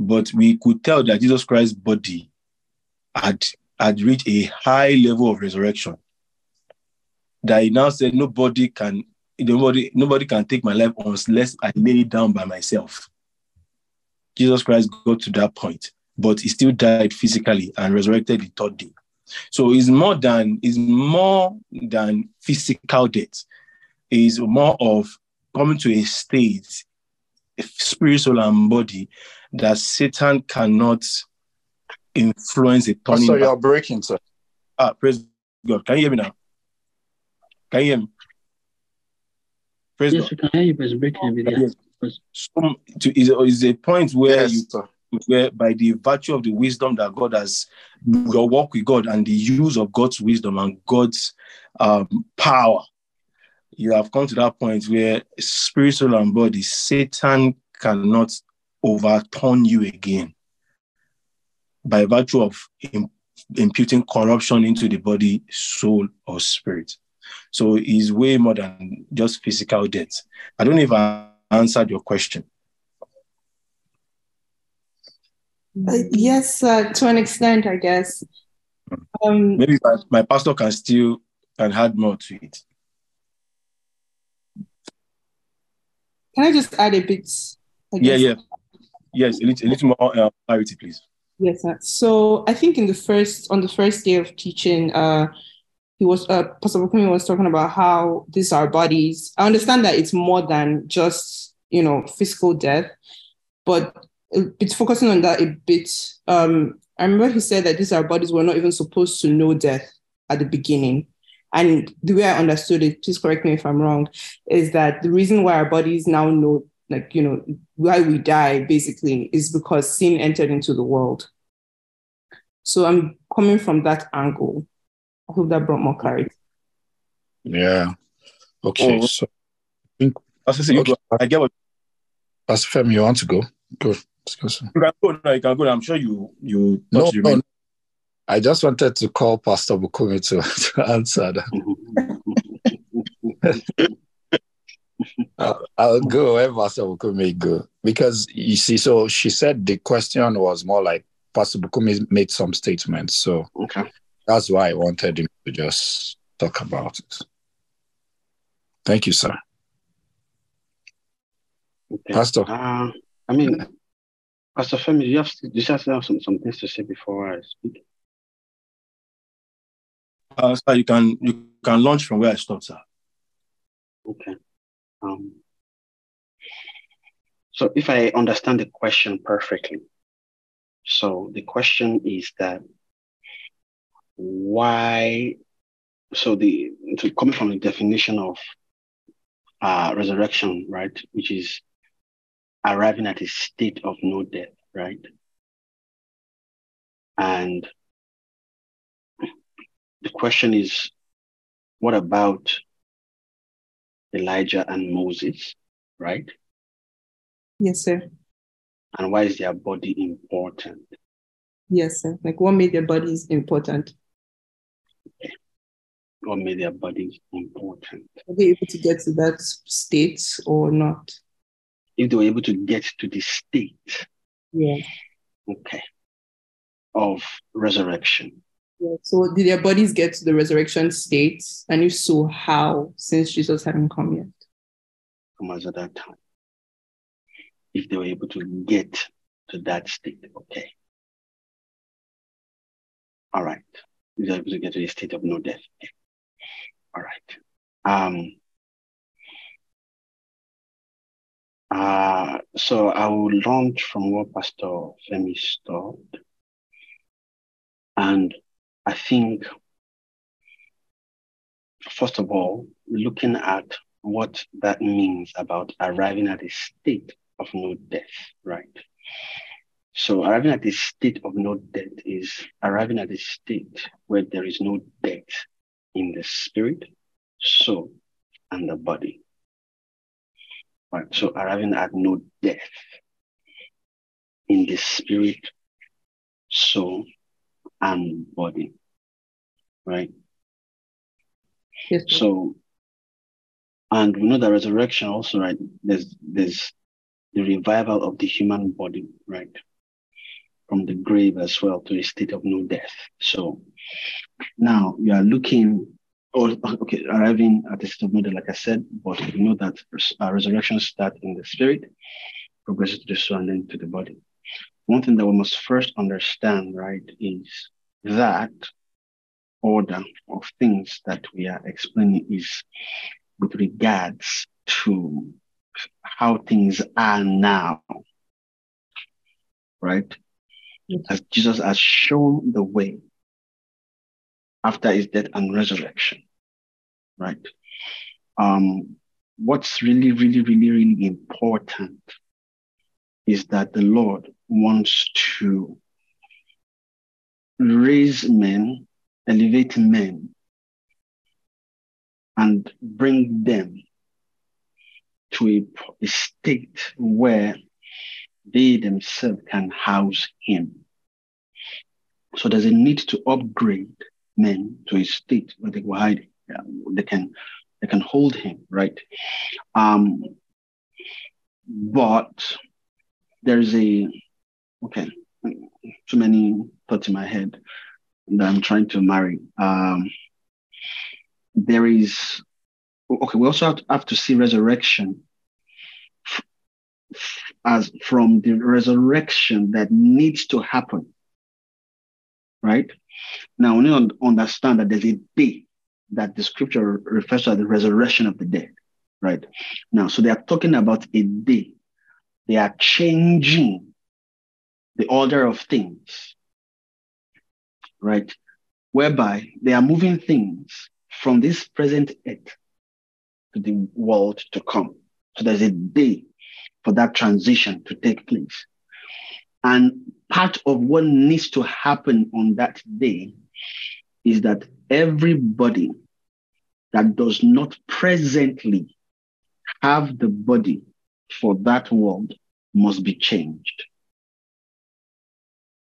[SPEAKER 3] but we could tell that Jesus Christ's body had, had reached a high level of resurrection. That he now said, Nobody can nobody, nobody can take my life unless I lay it down by myself. Jesus Christ got to that point, but he still died physically and resurrected the third day. So it's more than is more than physical death. It's more of coming to a state, spiritual and body, that Satan cannot influence a turning.
[SPEAKER 1] So you're breaking, sir.
[SPEAKER 3] Ah, praise God. Can you hear me now? Can you hear me? Praise
[SPEAKER 4] Yes,
[SPEAKER 3] God.
[SPEAKER 4] we can hear you, but it's breaking a bit. Yeah.
[SPEAKER 3] Yes. So, to, is, is a point where
[SPEAKER 1] Yes,
[SPEAKER 3] you where by the virtue of the wisdom that God has, your walk with God and the use of God's wisdom and God's um, power, you have come to that point where spirit, soul, and body, Satan cannot overturn you again by virtue of imputing corruption into the body, soul, or spirit. So it's way more than just physical death. I don't even answered your question.
[SPEAKER 6] Uh, yes, uh, to an extent, I guess. Um,
[SPEAKER 3] Maybe my, my pastor can still and add more to it.
[SPEAKER 6] Can I just add a bit?
[SPEAKER 3] Yeah, yeah. Yes, a little, a little more uh, clarity, please.
[SPEAKER 6] Yes, sir. So I think in the first on the first day of teaching, uh, he was uh, Pastor Bukumi was talking about how these are bodies. I understand that it's more than just you know physical death, but it's focusing on that a bit. Um, I remember he said that these are bodies were not even supposed to know death at the beginning. And the way I understood it, please correct me if I'm wrong, is that the reason why our bodies now know, like, you know, why we die basically is because sin entered into the world. So I'm coming from that angle. I hope that brought more clarity.
[SPEAKER 1] Yeah. Okay. Oh, so
[SPEAKER 3] I think okay. I get what
[SPEAKER 1] Pastor Femi, you want to go? Go.
[SPEAKER 3] Discussion. You can go now, you can go. I'm sure you you
[SPEAKER 1] no, you no, I just wanted to call Pastor Bukumi to, to answer that. I'll, I'll, go where Pastor Bukumi go because you see, so she said the question was more like Pastor Bukumi made some statements, so
[SPEAKER 4] okay.
[SPEAKER 1] That's why I wanted him to just talk about it. Thank you, sir.
[SPEAKER 4] Okay.
[SPEAKER 1] Pastor.
[SPEAKER 4] Uh, I mean, Pastor Femi, you have, do you have some, some things to say before I speak?
[SPEAKER 3] Uh, sir, you can you can launch from where I stopped, sir.
[SPEAKER 4] Okay. Um, so if I understand the question perfectly, so the question is that why? So the so coming from the definition of uh, resurrection, right, which is arriving at a state of no death, right? And the question is, what about Elijah and Moses, right?
[SPEAKER 6] Yes, sir.
[SPEAKER 4] And why is their body important?
[SPEAKER 6] Yes, sir. Like what made their bodies important?
[SPEAKER 4] Okay. What made their bodies important?
[SPEAKER 6] Are they able to get to that state or not?
[SPEAKER 4] if they were able to get to the state
[SPEAKER 6] yeah.
[SPEAKER 4] okay of resurrection
[SPEAKER 6] yeah. so did their bodies get to the resurrection state and if so how since jesus hadn't come yet
[SPEAKER 4] come as at that time if they were able to get to that state okay all right they're able to get to the state of no death all right um Uh, so I will launch from what Pastor Femi started. And I think, first of all, looking at what that means about arriving at a state of no death, right? So arriving at a state of no death is arriving at a state where there is no death in the spirit, soul, and the body. Right. So arriving at no death in the spirit, soul, and body. Right.
[SPEAKER 6] Yes.
[SPEAKER 4] So, and we know that resurrection also, right? There's there's the revival of the human body, right? From the grave as well to a state of no death. So now we are looking or okay, arriving at the state of model, like I said, but we know that uh, resurrection starts in the spirit, progresses to the soul, and then to the body. One thing that we must first understand, right, is that order of things that we are explaining is with regards to how things are now, right? As Jesus has shown the way after his death and resurrection right? Um, what's really, really, really, really important is that the Lord wants to raise men, elevate men, and bring them to a, a state where they themselves can house him. So there's a need to upgrade men to a state where they will hide, Yeah, they can they can hold him, right? Um, but there's a okay, too many thoughts in my head that I'm trying to marry. Um, there is okay. We also have to, have to see resurrection as from the resurrection that needs to happen. Right now, we need to understand that there's a day that the scripture refers to as the resurrection of the dead. Right now, so they are talking about a day. They are changing the order of things, right? Whereby they are moving things from this present earth to the world to come. So there's a day for that transition to take place. And part of what needs to happen on that day is that everybody that does not presently have the body for that world must be changed.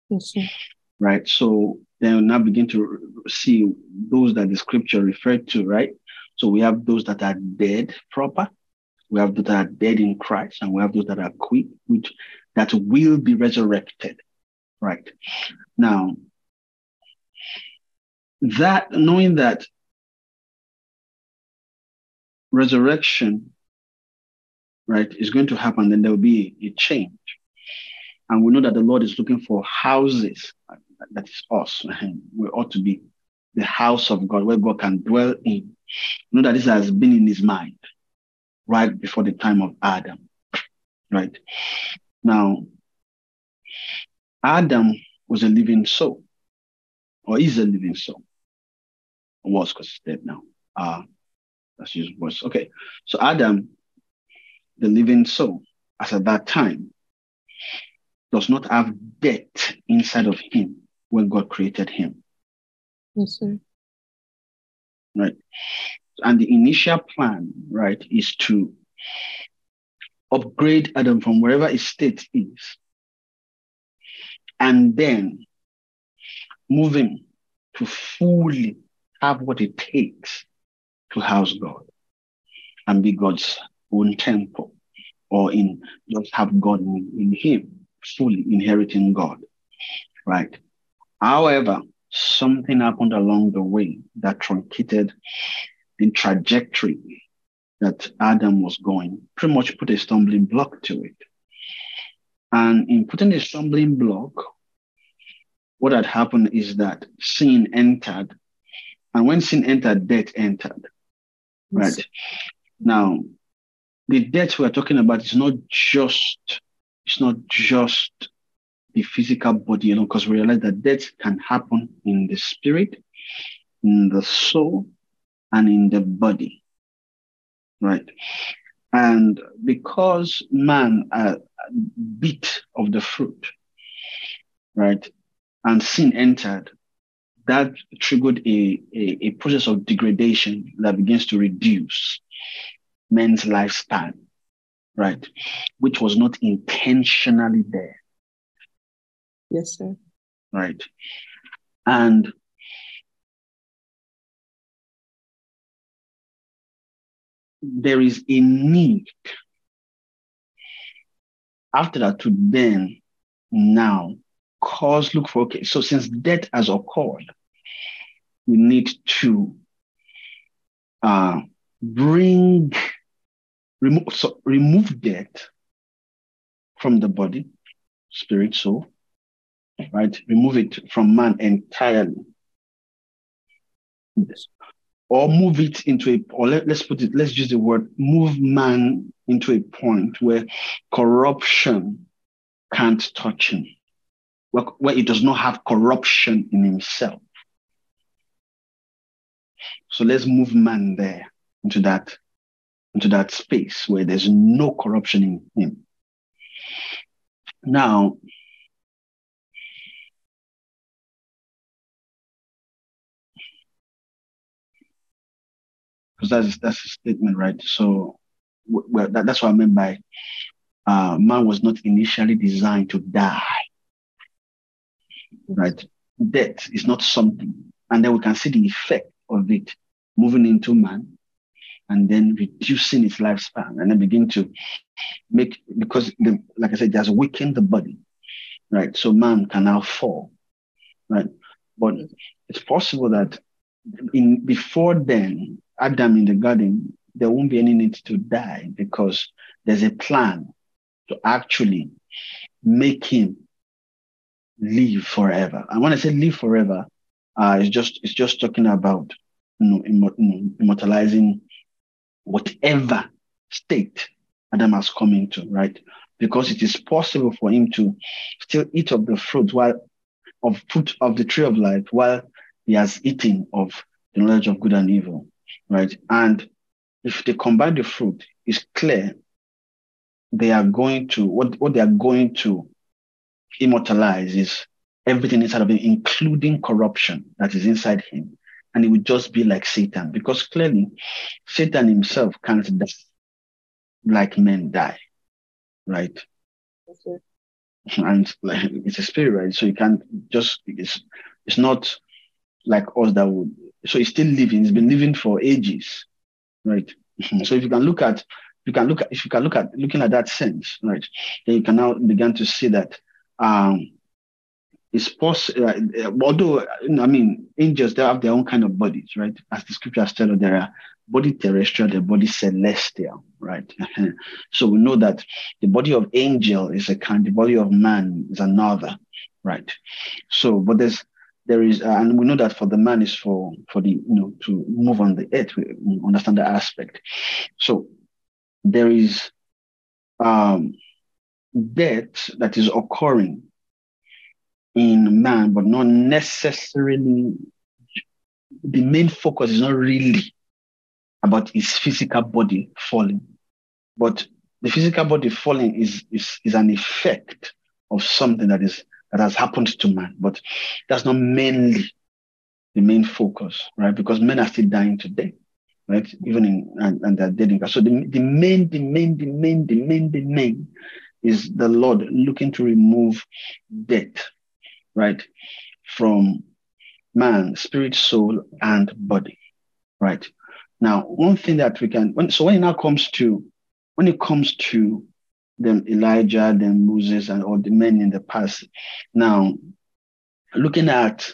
[SPEAKER 6] Yes,
[SPEAKER 4] right? So then we now begin to see those that the scripture referred to, right? So we have those that are dead proper, we have those that are dead in Christ, and we have those that are quick, which that will be resurrected, right? Now, that knowing that resurrection, right, is going to happen, then there will be a change. And we know that the Lord is looking for houses. Uh, that is us. We ought to be the house of God where God can dwell in. We know that this has been in his mind right before the time of Adam. Right? Now, Adam was a living soul, or is a living soul. Was because he's dead now. Uh, that's his was. Okay. So Adam, the living soul, as at that time, does not have death inside of him when God created him.
[SPEAKER 6] Yes, sir.
[SPEAKER 4] Right. And the initial plan, right, is to upgrade Adam from wherever his state is and then move him to fully have what it takes to house God and be God's own temple or in just have God in, in him fully inheriting God, right? However, something happened along the way that truncated the trajectory that Adam was going, pretty much put a stumbling block to it. And in putting a stumbling block, what had happened is that sin entered. And when sin entered, death entered. Right. Yes. Now, the death we're talking about is not just it's not just the physical body, you know, because we realize that death can happen in the spirit, in the soul, and in the body. Right. And because man uh, bit of the fruit, right, and sin entered, that triggered a, a, a process of degradation that begins to reduce men's lifespan right? Which was not intentionally there.
[SPEAKER 6] Yes, sir.
[SPEAKER 4] Right. And there is a need after that to then now cause look for okay so since death has occurred we need to uh, bring remove so remove death from the body, spirit, soul, right? Remove it from man entirely. Or move it into a, or let, let's put it, let's use the word, move man into a point where corruption can't touch him, where, where he does not have corruption in himself. So let's move man there into that into that space where there's no corruption in him. Now, because that's that's a statement, right? So, well, that, that's what I meant by uh, man was not initially designed to die, right? Death is not something, and then we can see the effect of it moving into man, and then reducing its lifespan, and then begin to make because the, like I said, just weaken the body, right? So man can now fall, right? But it's possible that in before then, Adam in the garden, there won't be any need to die because there's a plan to actually make him live forever. And when I say live forever, uh, it's just it's just talking about you know, imm- immortalizing whatever state Adam has come into, right? Because it is possible for him to still eat of the fruit while of fruit of the tree of life while he has eaten of the knowledge of good and evil, right? And if they combine the fruit, it's clear they are going to what, what they are going to immortalize is everything inside of him, including corruption that is inside him. And it would just be like Satan, because clearly Satan himself can't die like men die, right?
[SPEAKER 6] Okay.
[SPEAKER 4] And like, it's a spirit, right? So you can't just it's it's not like us that would so he's still living, he's been living for ages, right? So if you can look at you can look at if you can look at looking at that sense, right? Then you can now begin to see that um it's possible. Uh, although I mean, angels they have their own kind of bodies, right? As the scriptures tell us, there are body terrestrial, the body celestial, right? so we know that the body of angel is a kind, the body of man is another, right? So, but there's there is, uh, and we know that for the man is for for the you know to move on the earth. We understand that aspect. So there is um, death that is occurring in man, but not necessarily. The main focus is not really about his physical body falling, but the physical body falling is is, is an effect of something that is that has happened to man, but that's not mainly the main focus, right? Because men are still dying today, right? Even in and, and they're dead in So the, the main, the main, the main, the main, the main is the Lord looking to remove death, right? From man, spirit, soul, and body, right? Now, one thing that we can when so when it now comes to when it comes to them Elijah, then Moses, and all the men in the past. Now, looking at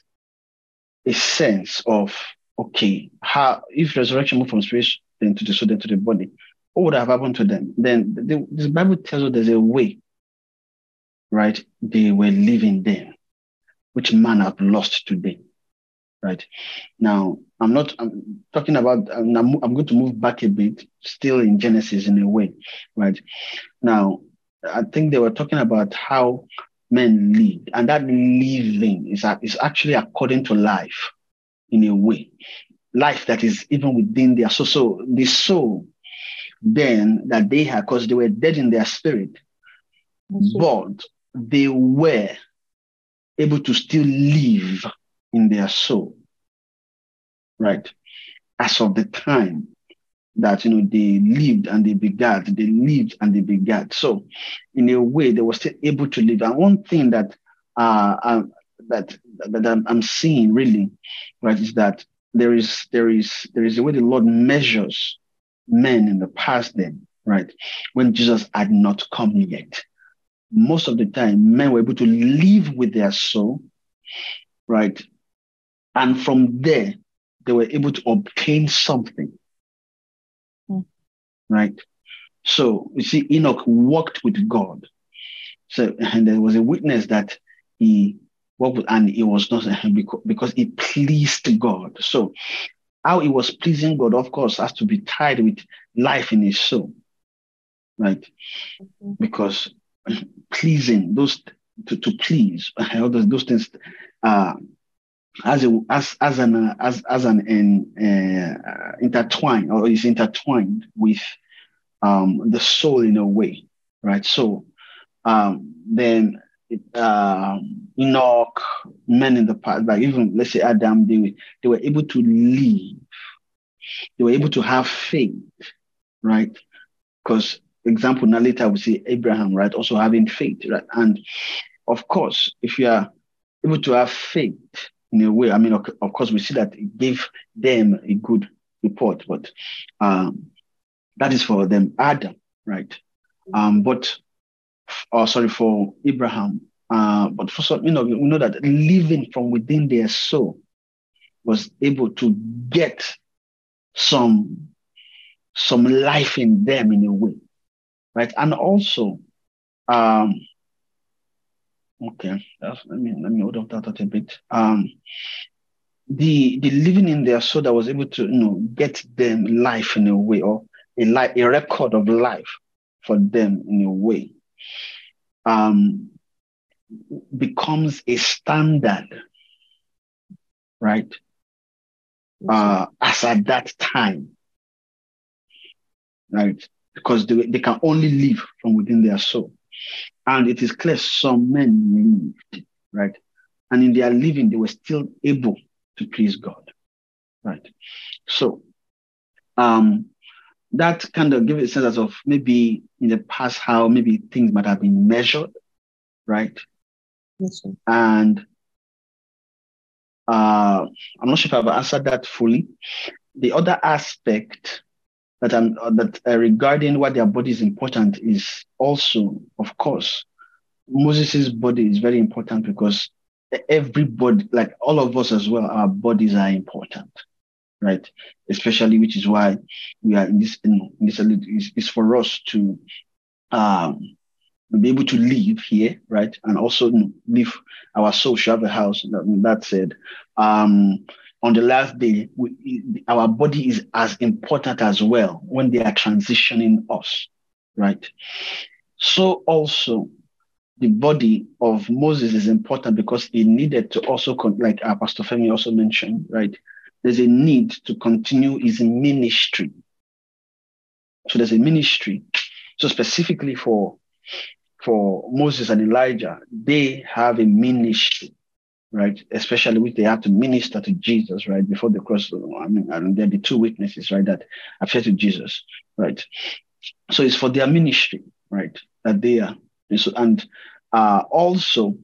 [SPEAKER 4] a sense of okay, how if resurrection moved from spirit then to the soul, then to the body, what would have happened to them? Then the, the Bible tells us there's a way, right? They were living then, which man have lost today, right? Now, I'm not I'm talking about, I'm, I'm going to move back a bit, still in Genesis in a way, right? Now, I think they were talking about how men live, and that living is, is actually according to life in a way, life that is even within their soul. So the soul then that they had, because they were dead in their spirit, but they were able to still live in their soul right? As of the time that you know they lived and they begat, they lived and they begat. So, in a way, they were still able to live. And one thing that uh, uh that that I'm, I'm seeing really, right, is that there is there is there is a way the Lord measures men in the past. Then, right, when Jesus had not come yet, most of the time men were able to live with their soul, right, and from there they were able to obtain something. Mm. Right? So you see, Enoch walked with God. So and there was a witness that he walked with, and it was not because he pleased God. So how he was pleasing God, of course, has to be tied with life in his soul. Right? Mm-hmm. Because pleasing, those to, to please, all those, those things uh, as a as as an uh, as as an in, uh, intertwined or is intertwined with um, the soul in a way, right? So um, then uh, Enoch, men in the past, like even let's say Adam, they they were able to live they were able to have faith, right? Because example now later we see Abraham, right, also having faith, right? And of course, if you are able to have faith in a way, I mean, of, course, we see that it gave them a good report, but um, that is for them, Adam, right? Um, but, oh, sorry, for Abraham, uh, but for some, you know, we know that living from within their soul was able to get some some life in them in a way, right? And also, um, okay, let me let me hold on that a bit. Um, the the living in their soul that was able to you know get them life in a way or a life a record of life for them in a way um, becomes a standard, right? Uh, as at that time, right? Because they, they can only live from within their soul. And it is clear some men lived, right? And in their living, they were still able to please God, right? So, um, that kind of gives a sense of maybe in the past how maybe things might have been measured, right?
[SPEAKER 6] Yes, sir.
[SPEAKER 4] And uh, I'm not sure if I've answered that fully. The other aspect that I'm uh, that uh, regarding what their body is important is also, of course, Moses's body is very important because everybody, like all of us as well, our bodies are important, right? Especially, which is why we are in this. In, this is, is for us to um, be able to live here, right? And also live our soul have a house. That, that said, um, on the last day, we, our body is as important as well when they are transitioning us, right? So also, the body of Moses is important because he needed to also, like our Pastor Femi also mentioned, right? There's a need to continue his ministry. So there's a ministry. So specifically for for Moses and Elijah, they have a ministry, right? Especially which they have to minister to Jesus, right? Before the cross. I mean, and they're the two witnesses, right? That appear to Jesus, right? So it's for their ministry, right? That they are. And, so, and uh, also,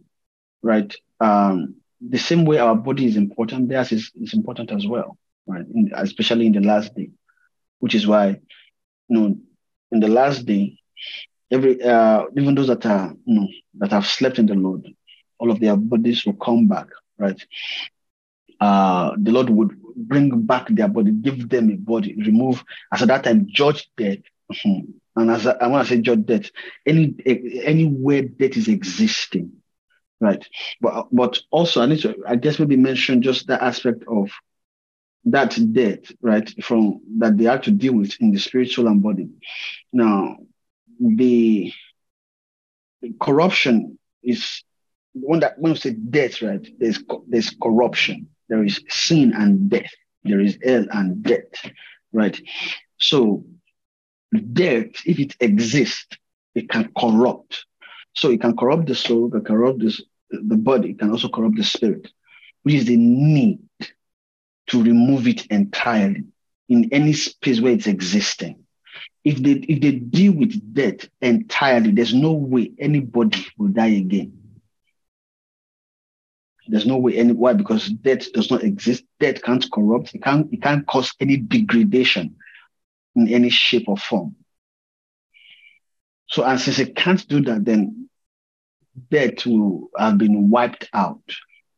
[SPEAKER 4] right? Um, the same way our body is important, theirs is, is important as well, right? In, especially in the last day, which is why, you know, in the last day, every uh, even those that are you know that have slept in the Lord, all of their bodies will come back, right? Uh, the Lord would bring back their body, give them a body, remove as at that time judge death. Mm-hmm. And as I, I want to say judge death, any anywhere death is existing, right? But but also I need to I guess maybe mention just that aspect of that death, right? From that they have to deal with in the spiritual and body. Now, the corruption is when that when we say death, right? There's there's corruption. There is sin and death. There is hell and death, right? So death, if it exists, it can corrupt. So it can corrupt the soul, it can corrupt this, the body, it can also corrupt the spirit, which is the need to remove it entirely in any space where it's existing if they if they deal with death entirely, there's no way anybody will die again. There's no way any why because death does not exist. Death can't corrupt. It can't it can't cause any degradation in any shape or form. So and since it can't do that, then death will have been wiped out,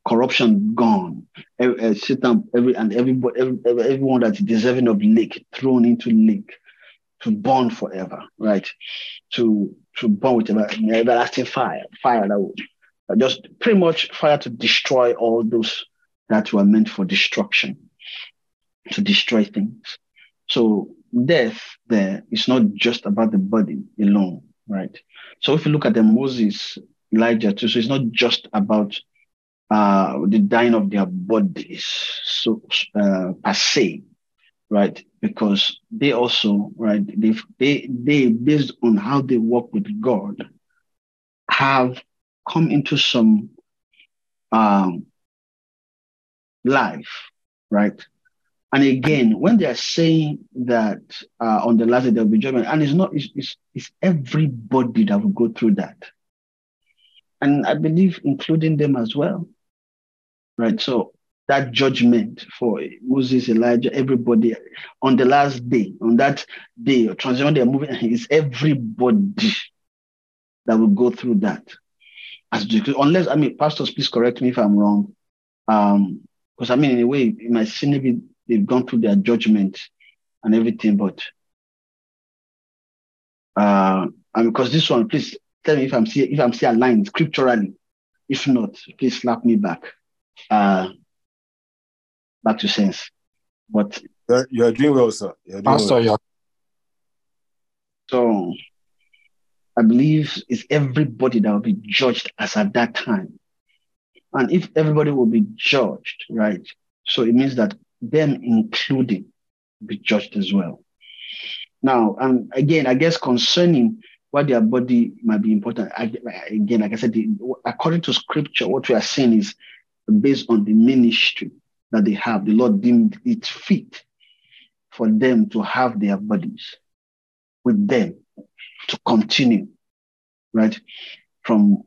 [SPEAKER 4] corruption gone, every, uh, every and everybody, every, everyone that's deserving of lake thrown into lake to burn forever, right? To to burn with everlasting fire, fire that would just pretty much fire to destroy all those that were meant for destruction, to destroy things. So death there is not just about the body alone, right? So if you look at the Moses, Elijah too, so it's not just about uh, the dying of their bodies, so uh, per se, right? Because they also, right, they, they, they, based on how they work with God, have come into some um, life, right? And again, when they are saying that uh, on the last day there will be judgment, and it's not, it's, it's, it's everybody that will go through that. And I believe including them as well. Right. So that judgment for Moses, Elijah, everybody on the last day, on that day, or transition they are moving, is everybody that will go through that. As unless I mean, pastors, please correct me if I'm wrong. Um, because I mean, in a way, it might seem maybe they've gone through their judgment and everything, but uh, and because this one, please tell me if I'm see if I'm still aligned scripturally. If not, please slap me back. Uh, back to sense. But
[SPEAKER 3] you're, you're doing well, sir. You're doing
[SPEAKER 1] Pastor,
[SPEAKER 3] well.
[SPEAKER 1] you're
[SPEAKER 4] so I believe it's everybody that will be judged as at that time. And if everybody will be judged, right? So it means that them including be judged as well. Now, and again, I guess concerning what their body might be important. I, again, like I said, the, according to scripture, what we are saying is based on the ministry that they have. The Lord deemed it fit for them to have their bodies with them to continue, right? From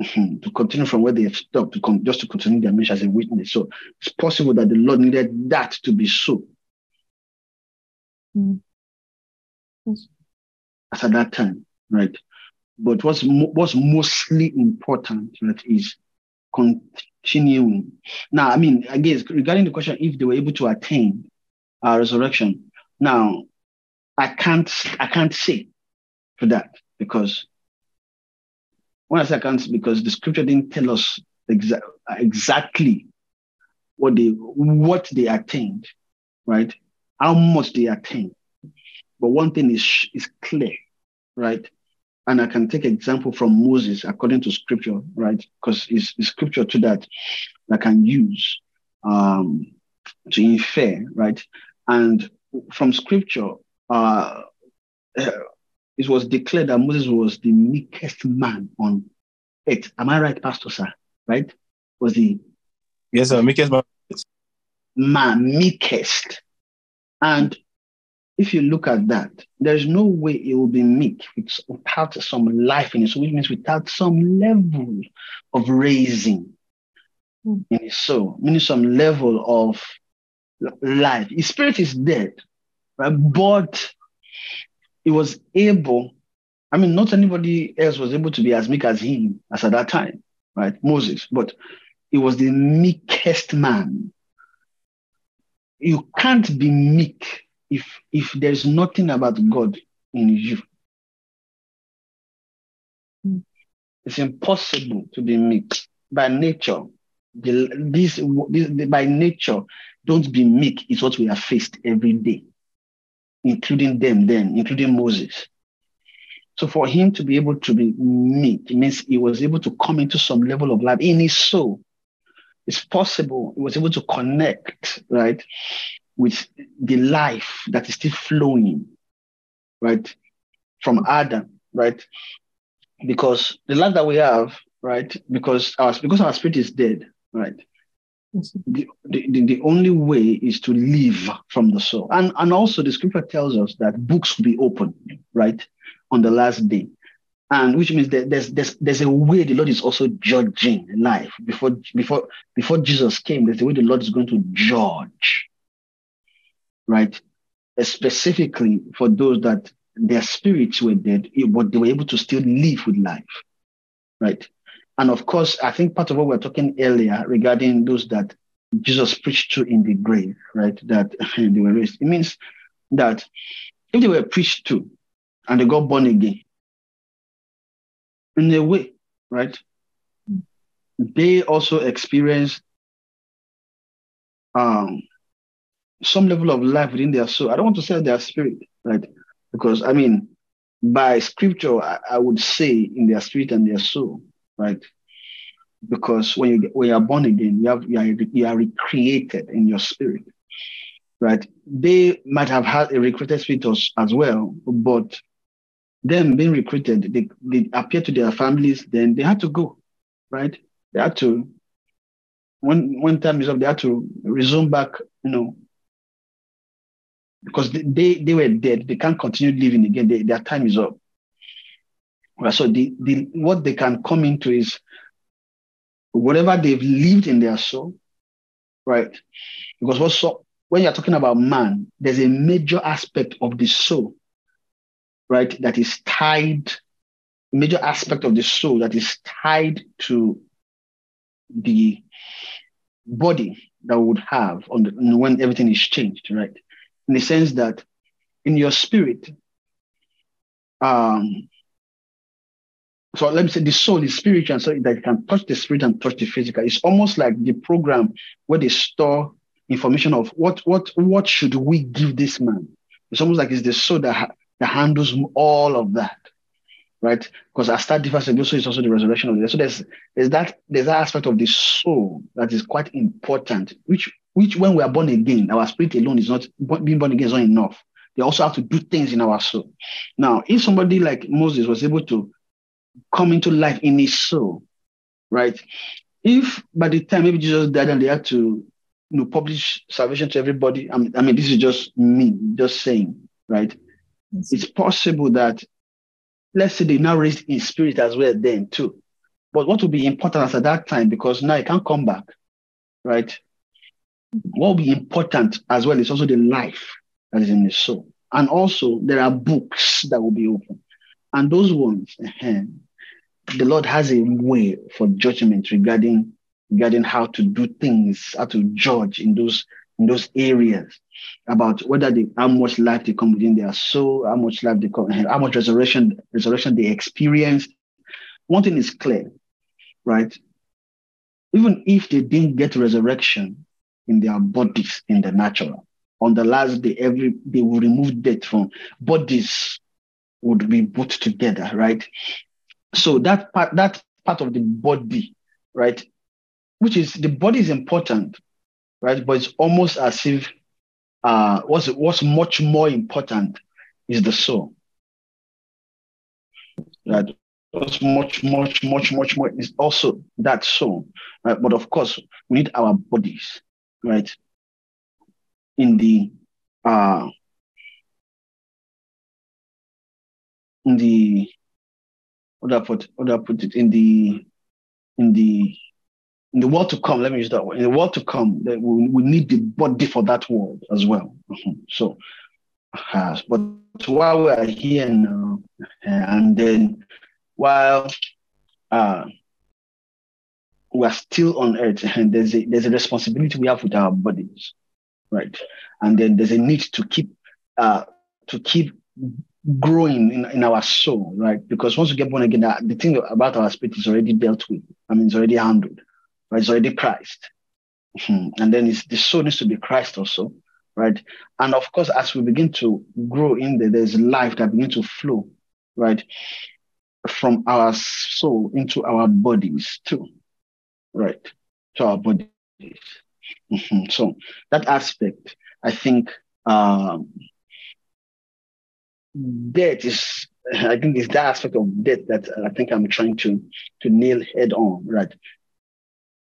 [SPEAKER 4] to continue from where they have stopped, to come just to continue their mission as a witness. So it's possible that the Lord needed that to be so.
[SPEAKER 6] Mm. Yes.
[SPEAKER 4] As at that time, right? But what's mo- what's mostly important, right, is continuing. Now, I mean, again, regarding the question if they were able to attain uh, resurrection. Now, I can't I can't say for that because when I say I can't, because the scripture didn't tell us exa- exactly what they what they attained, right? How much they attained. But one thing is is clear, right? And I can take example from Moses according to scripture, right? Because it's, it's scripture to that that I can use um, to infer, right? And from scripture, uh, it was declared that Moses was the meekest man on earth. Am I right, Pastor Sir? Right? Was the
[SPEAKER 3] Yes, sir. Make it my
[SPEAKER 4] man meekest. And if you look at that, there's no way it will be meek without some life in it. So which means without some level of raising
[SPEAKER 6] Mm.
[SPEAKER 4] in his soul, meaning some level of life. His spirit is dead, right? But he was able, I mean, not anybody else was able to be as meek as him as at that time, right? Moses, but he was the meekest man. You can't be meek if if there's nothing about God in you. It's impossible to be meek by nature. The, this, this by nature, don't be meek is what we are faced every day, including them then, including Moses. So for him to be able to be meek means he was able to come into some level of life in his soul. It's possible he was able to connect, right, with the life that is still flowing, right, from Adam, right? Because the life that we have, right, because our because our spirit is dead, right? The, the, the only way is to live from the soul. And, and also the scripture tells us that books will be open, right, on the last day. And which means that there's there's there's a way the Lord is also judging life before before before Jesus came. There's a way the Lord is going to judge, right? Uh, specifically for those that their spirits were dead, but they were able to still live with life, right? And of course, I think part of what we were talking earlier regarding those that Jesus preached to in the grave, right? That they were raised. It means that if they were preached to and they got born again, in a way, right? They also experienced um, some level of life within their soul. I don't want to say their spirit, right? Because I mean, by scripture, I, I would say in their spirit and their soul, right? Because when you when you are born again, you have you are, you are recreated in your spirit, right? They might have had a recreated spirit as, well, but them being recruited, they, they appear to their families, then they had to go, right? They had to, when when time is up, they had to resume back, you know, because they, they were dead. They can't continue living again. They, their time is up. So the, the what they can come into is whatever they've lived in their soul, right? Because what so, when you're talking about man, there's a major aspect of the soul, right, that is tied, major aspect of the soul that is tied to the body that would have on the, when everything is changed, right? In the sense that in your spirit, um, so let me say the soul is spiritual, so that you can touch the spirit and touch the physical. It's almost like the program where they store information of what what what should we give this man. It's almost like it's the soul that that handles all of that, right? Because as that differs, also is also the resurrection of the So there's there's that there's that aspect of the soul that is quite important, which which when we are born again, our spirit alone is not being born again is not enough. They also have to do things in our soul. Now, if somebody like Moses was able to come into life in his soul, right? If by the time maybe Jesus died and they had to you know, publish salvation to everybody, I mean, I mean, this is just me, just saying, right? Yes. It's possible that, let's say they now raised in spirit as well then too. But what will be important at that time, because now he can't come back, right? What will be important as well is also the life that is in the soul. And also there are books that will be open. And those ones, uh, the Lord has a way for judgment regarding regarding how to do things, how to judge in those in those areas about whether they how much life they come within their soul, how much life they come, how much resurrection resurrection they experience. One thing is clear, right? Even if they didn't get resurrection in their bodies in the natural, on the last day, every they will remove death from bodies would be put together, right? So that part, that part of the body, right, which is the body is important, right? But it's almost as if uh, what's what's much more important is the soul. Right? What's much, much, much, much more is also that soul. Right? But of course, we need our bodies, right? In the uh in the what do I put what do I put it in the in the in the world to come, let me use that word. In the world to come, that we, we need the body for that world as well. Mm-hmm. So, uh, but while we are here now, uh, and then while uh, we are still on earth, and there's a there's a responsibility we have with our bodies, right? And then there's a need to keep uh, to keep growing in, in our soul, right? Because once we get born again, the thing about our spirit is already dealt with. I mean, it's already handled right? It's already Christ. Hmm. And then the soul needs to be Christ also, right? And of course, as we begin to grow in there, there's life that begins to flow, right? From our soul into our bodies too, right? To our bodies. Mm-hmm. So that aspect, I think, um, death is I think it's that aspect of death that I think I'm trying to to nail head on, right?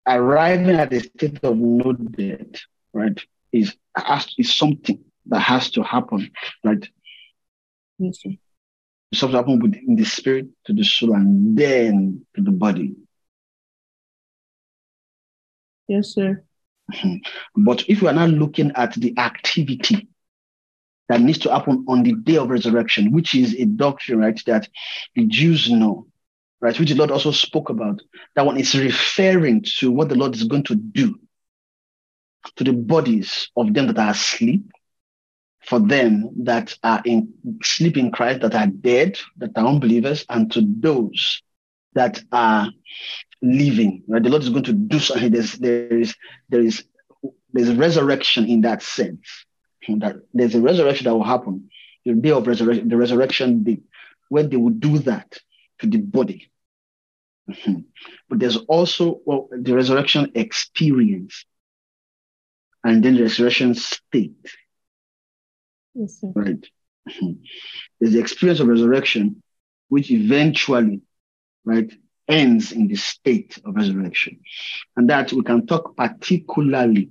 [SPEAKER 4] arriving at a state of no death, right, is, is something that has to happen, right? It's something happen within the spirit to the soul and then to the body.
[SPEAKER 6] Yes, sir.
[SPEAKER 4] But if we are not looking at the activity that needs to happen on the day of resurrection, which is a doctrine, right, that the Jews know, right, which the Lord also spoke about. That one is referring to what the Lord is going to do to the bodies of them that are asleep, for them that are in sleep in Christ, that are dead, that are unbelievers, and to those that are living. Right? The Lord is going to do something. There's there is there is there's resurrection in that sense. That there's a resurrection that will happen, the day of resurrection, the resurrection day, when they will do that to the body. Mm-hmm. But there's also well, the resurrection experience and then the resurrection state. Yes, sir. Right. Mm-hmm. There's the experience of resurrection, which eventually, right, ends in the state of resurrection. And that we can talk particularly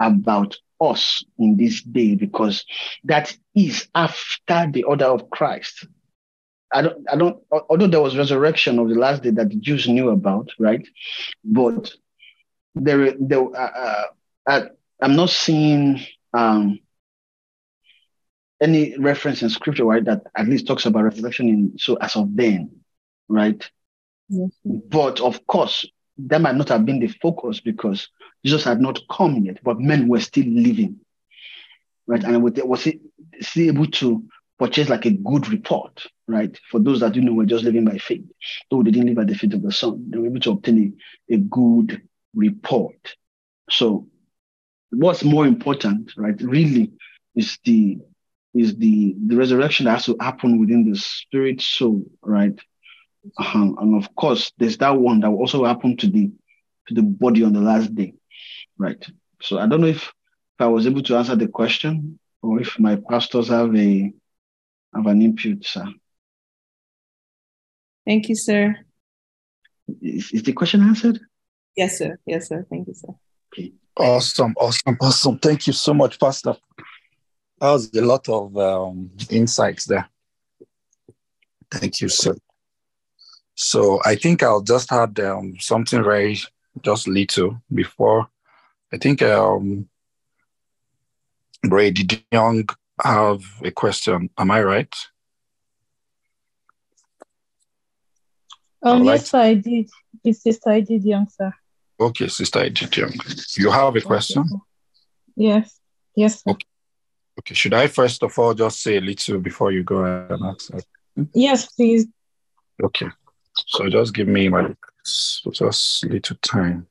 [SPEAKER 4] about us in this day because that is after the order of Christ. I don't, I don't, although there was resurrection of the last day that the Jews knew about, right? But there, there, uh, uh, I, I'm not seeing um, any reference in scripture, right, that at least talks about resurrection in so as of then, right? Yes. But of course, that might not have been the focus because Jesus had not come yet, but men were still living, right? And was he still able to purchase like a good report, right? For those that you know were just living by faith, though they didn't live by the faith of the Son, they were able to obtain a, a good report. So, what's more important, right? Really, is the is the the resurrection that has to happen within the spirit soul, right? Uh-huh. And of course, there's that one that will also happen to the to the body on the last day, right? So I don't know if, if I was able to answer the question or if my pastors have a have an input, sir.
[SPEAKER 6] Thank you, sir.
[SPEAKER 4] Is, is the question answered?
[SPEAKER 6] Yes, sir. Yes, sir. Thank you, sir.
[SPEAKER 4] Okay.
[SPEAKER 1] Awesome, awesome, awesome. Thank you so much, Pastor. That was a lot of um, insights there. Thank you, sir. So I think I'll just add um, something very, just little before. I think um, Brady Young have a question. Am I right?
[SPEAKER 7] Um, yes, I did. This sister Edidiong sir.
[SPEAKER 1] Okay, sister Edidiong. You have a question?
[SPEAKER 7] Yes. Yes.
[SPEAKER 1] Okay. Okay. Should I first of all just say a little before you go and ask?
[SPEAKER 7] Yes, please.
[SPEAKER 1] Okay. So just give me my just a little time.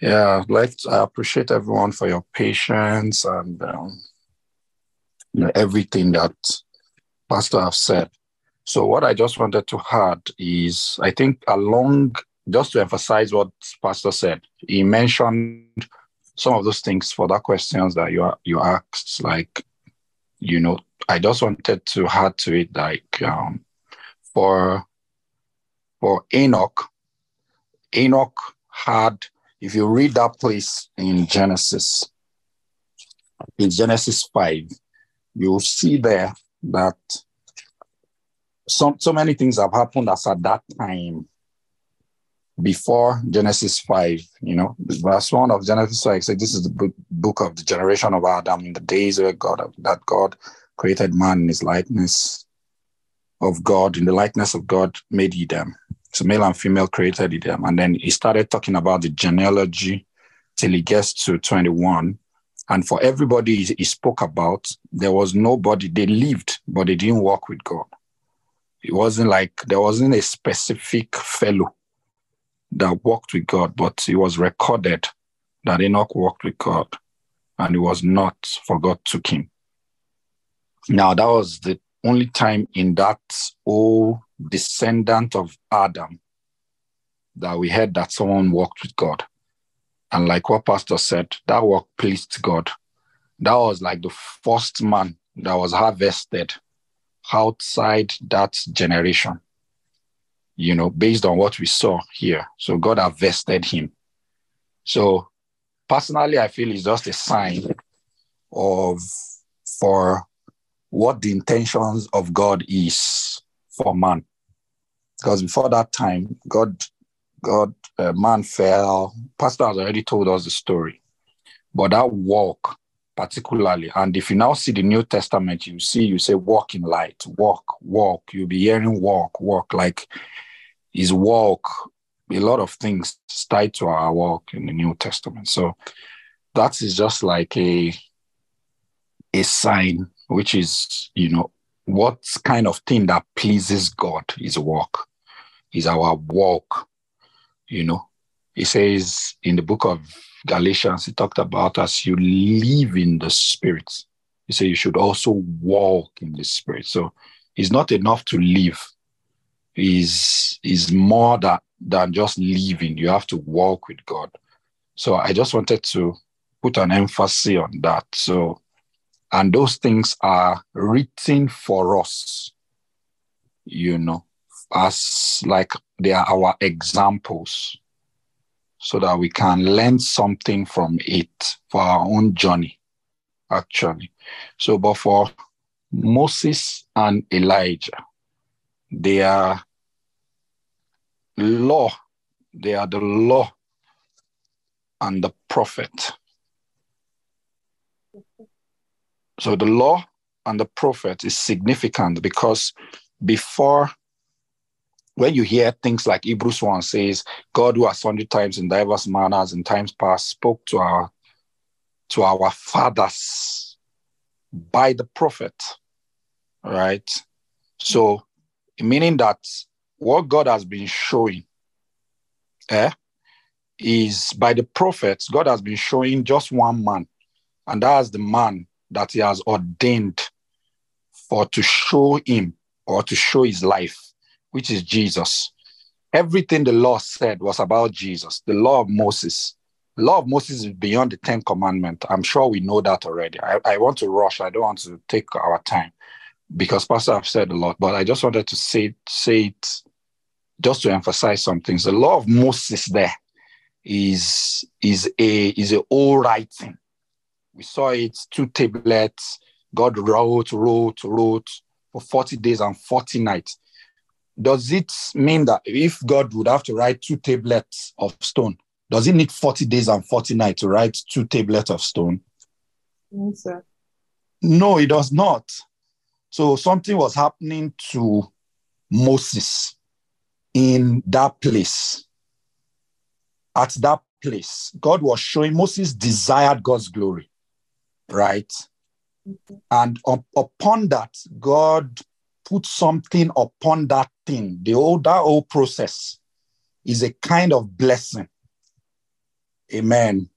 [SPEAKER 1] Yeah, like I appreciate everyone for your patience and um, you know, everything that Pastor have said. So what I just wanted to add is, I think along just to emphasize what Pastor said, he mentioned some of those things for that questions that you you asked, like, you know, I just wanted to add to it, like, um, for for Enoch, Enoch had, if you read that place in Genesis, in Genesis 5, you'll see there that some so many things have happened as at that time before Genesis 5, you know, verse 1 of Genesis 5 says this is the book, book of the generation of Adam in the days where God that God created man in his likeness of God, in the likeness of God made he them. So male and female created he them. And then he started talking about the genealogy till he gets to 21. And for everybody he, spoke about, there was nobody, they lived, but they didn't walk with God. It wasn't like there wasn't a specific fellow that walked with God, but it was recorded that Enoch walked with God and it was not, for God took him. Now, that was the only time in that old descendant of Adam that we heard that someone walked with God. And like what Pastor said, that work pleased God. That was like the first man that was harvested outside that generation, you know, based on what we saw here. So God harvested him. So personally, I feel it's just a sign of for what the intentions of God is for man. Because before that time, God, God, uh, man fell. Pastor has already told us the story, but that walk, particularly, and if you now see the New Testament, you see, you say, walk in light, walk, walk. You'll be hearing walk, walk, like his walk. A lot of things tied to our walk in the New Testament. So that is just like a a sign which is, you know, what kind of thing that pleases God is walk, is our walk. You know, he says in the book of Galatians, he talked about as you live in the spirit. He said you should also walk in the spirit. So it's not enough to live. Is is more that than just living. You have to walk with God. So I just wanted to put an emphasis on that. So and those things are written for us, you know, as like they are our examples so that we can learn something from it for our own journey. actually. So, but for Moses and Elijah, they are law, they are the law and the prophet. So the law and the prophet is significant because before when you hear things like Hebrews 1 says, God who has hundred times in diverse manners in times past spoke to our to our fathers by the prophet. Right? So meaning that what God has been showing eh, is by the prophets, God has been showing just one man, and that's the man that he has ordained for to show him or to show his life, which is Jesus. Everything the law said was about Jesus, the law of Moses. The law of Moses is beyond the Ten Commandments. I'm sure we know that already. I, I want to rush. I don't want to take our time because Pastor have said a lot, but I just wanted to say, say it just to emphasize some things. The law of Moses there is, is a is a old writing. We saw it, two tablets. God wrote, wrote, wrote for 40 days and 40 nights. Does it mean that if God would have to write two tablets of stone, does it need 40 days and 40 nights to write two tablets of stone?
[SPEAKER 6] Yes, sir.
[SPEAKER 1] No, it does not. So something was happening to Moses in that place. At that place, God was showing Moses desired God's glory, right? And up, upon that, God put something upon that thing. The whole that whole process is a kind of blessing. Amen.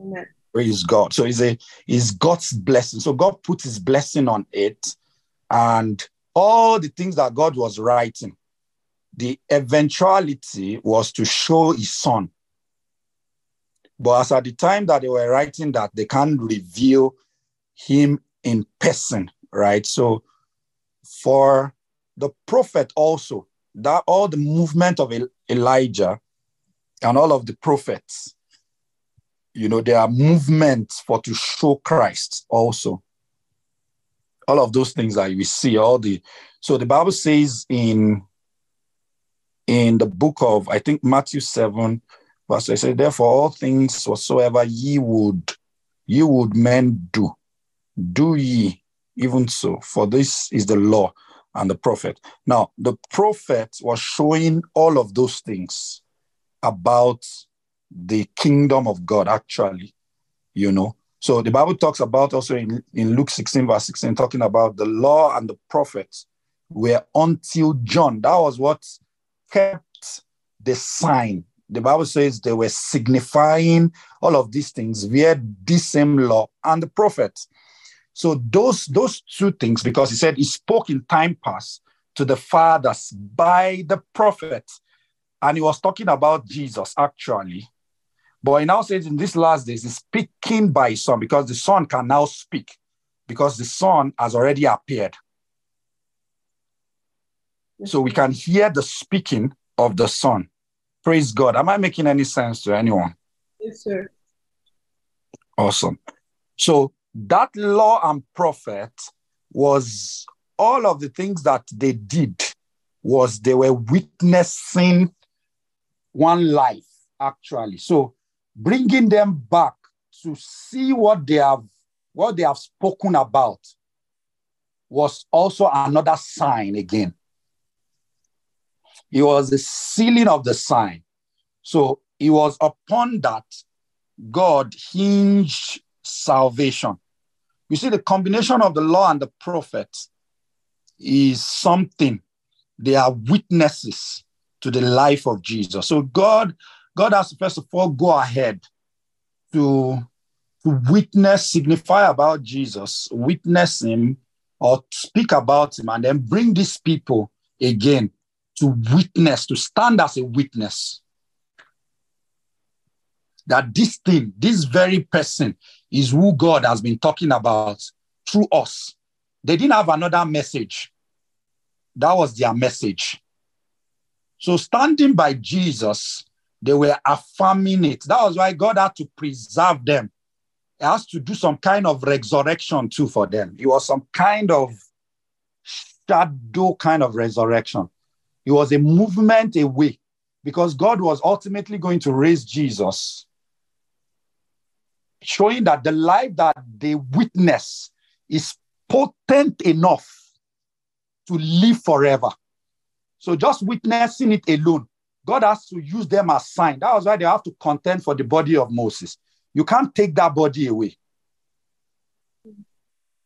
[SPEAKER 6] Amen.
[SPEAKER 1] Praise God. So it's a is God's blessing. So God put his blessing on it, and all the things that God was writing, the eventuality was to show his son. But as at the time that they were writing that, they can't reveal him in person, right? So for the prophet also, that all the movement of Elijah and all of the prophets, you know, there are movements for to show Christ also. All of those things that we see, all the so the Bible says in in the book of I think Matthew 7, verse I say, therefore all things whatsoever ye would ye would men do, do ye even so, for this is the law and the prophet. Now, the prophet was showing all of those things about the kingdom of God, actually, you know. So the Bible talks about also in, in Luke 16, verse 16, talking about the law and the prophets were until John. That was what kept the sign. The Bible says they were signifying all of these things via this same law and the prophets. So those those two things, because he said he spoke in time past to the fathers by the prophet, and he was talking about Jesus actually. But he now says in these last days, he's speaking by his son because the son can now speak because the son has already appeared. So we can hear the speaking of the son. Praise God. Am I making any sense to anyone?
[SPEAKER 6] Yes, sir.
[SPEAKER 1] Awesome. So that law and prophet was all of the things that they did was they were witnessing one life actually. So bringing them back to see what they have what they have spoken about was also another sign again. It was the sealing of the sign. So it was upon that God hinged salvation. You see, the combination of the law and the prophets is something. They are witnesses to the life of Jesus. So God, God has to first of all go ahead to, to witness, signify about Jesus, witness him, or speak about him, and then bring these people again to witness, to stand as a witness that this thing, this very person, is who God has been talking about through us. They didn't have another message. That was their message. So, standing by Jesus, they were affirming it. That was why God had to preserve them He has to do some kind of resurrection too for them. It was some kind of shadow kind of resurrection. It was a movement away because God was ultimately going to raise Jesus, showing that the life that they witness is potent enough to live forever. So just witnessing it alone, God has to use them as sign. That was why they have to contend for the body of Moses. You can't take that body away.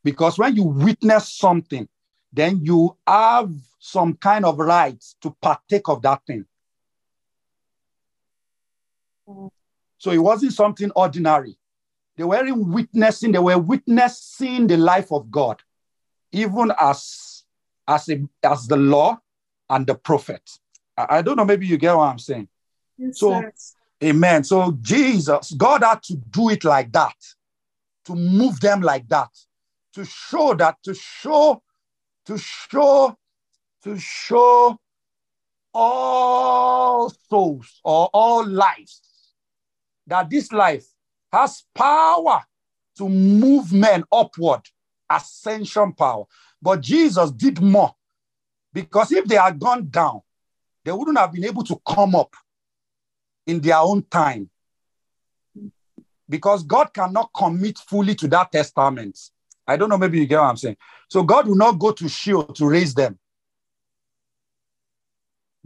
[SPEAKER 1] Because when you witness something, then you have some kind of rights to partake of that thing. So it wasn't something ordinary. They weren't witnessing, they were witnessing the life of God, even as, as, a, as the law and the prophet. I, I don't know, maybe you get what I'm saying.
[SPEAKER 6] Yes,
[SPEAKER 1] So-
[SPEAKER 6] sir.
[SPEAKER 1] Amen. So Jesus, God had to do it like that, to move them like that, to show that, to show, to show, to show all souls or all lives that this life has power to move men upward, ascension power. But Jesus did more because if they had gone down, they wouldn't have been able to come up in their own time. Because God cannot commit fully to that testament. I don't know, maybe you get what I'm saying. So God will not go to Sheol to raise them.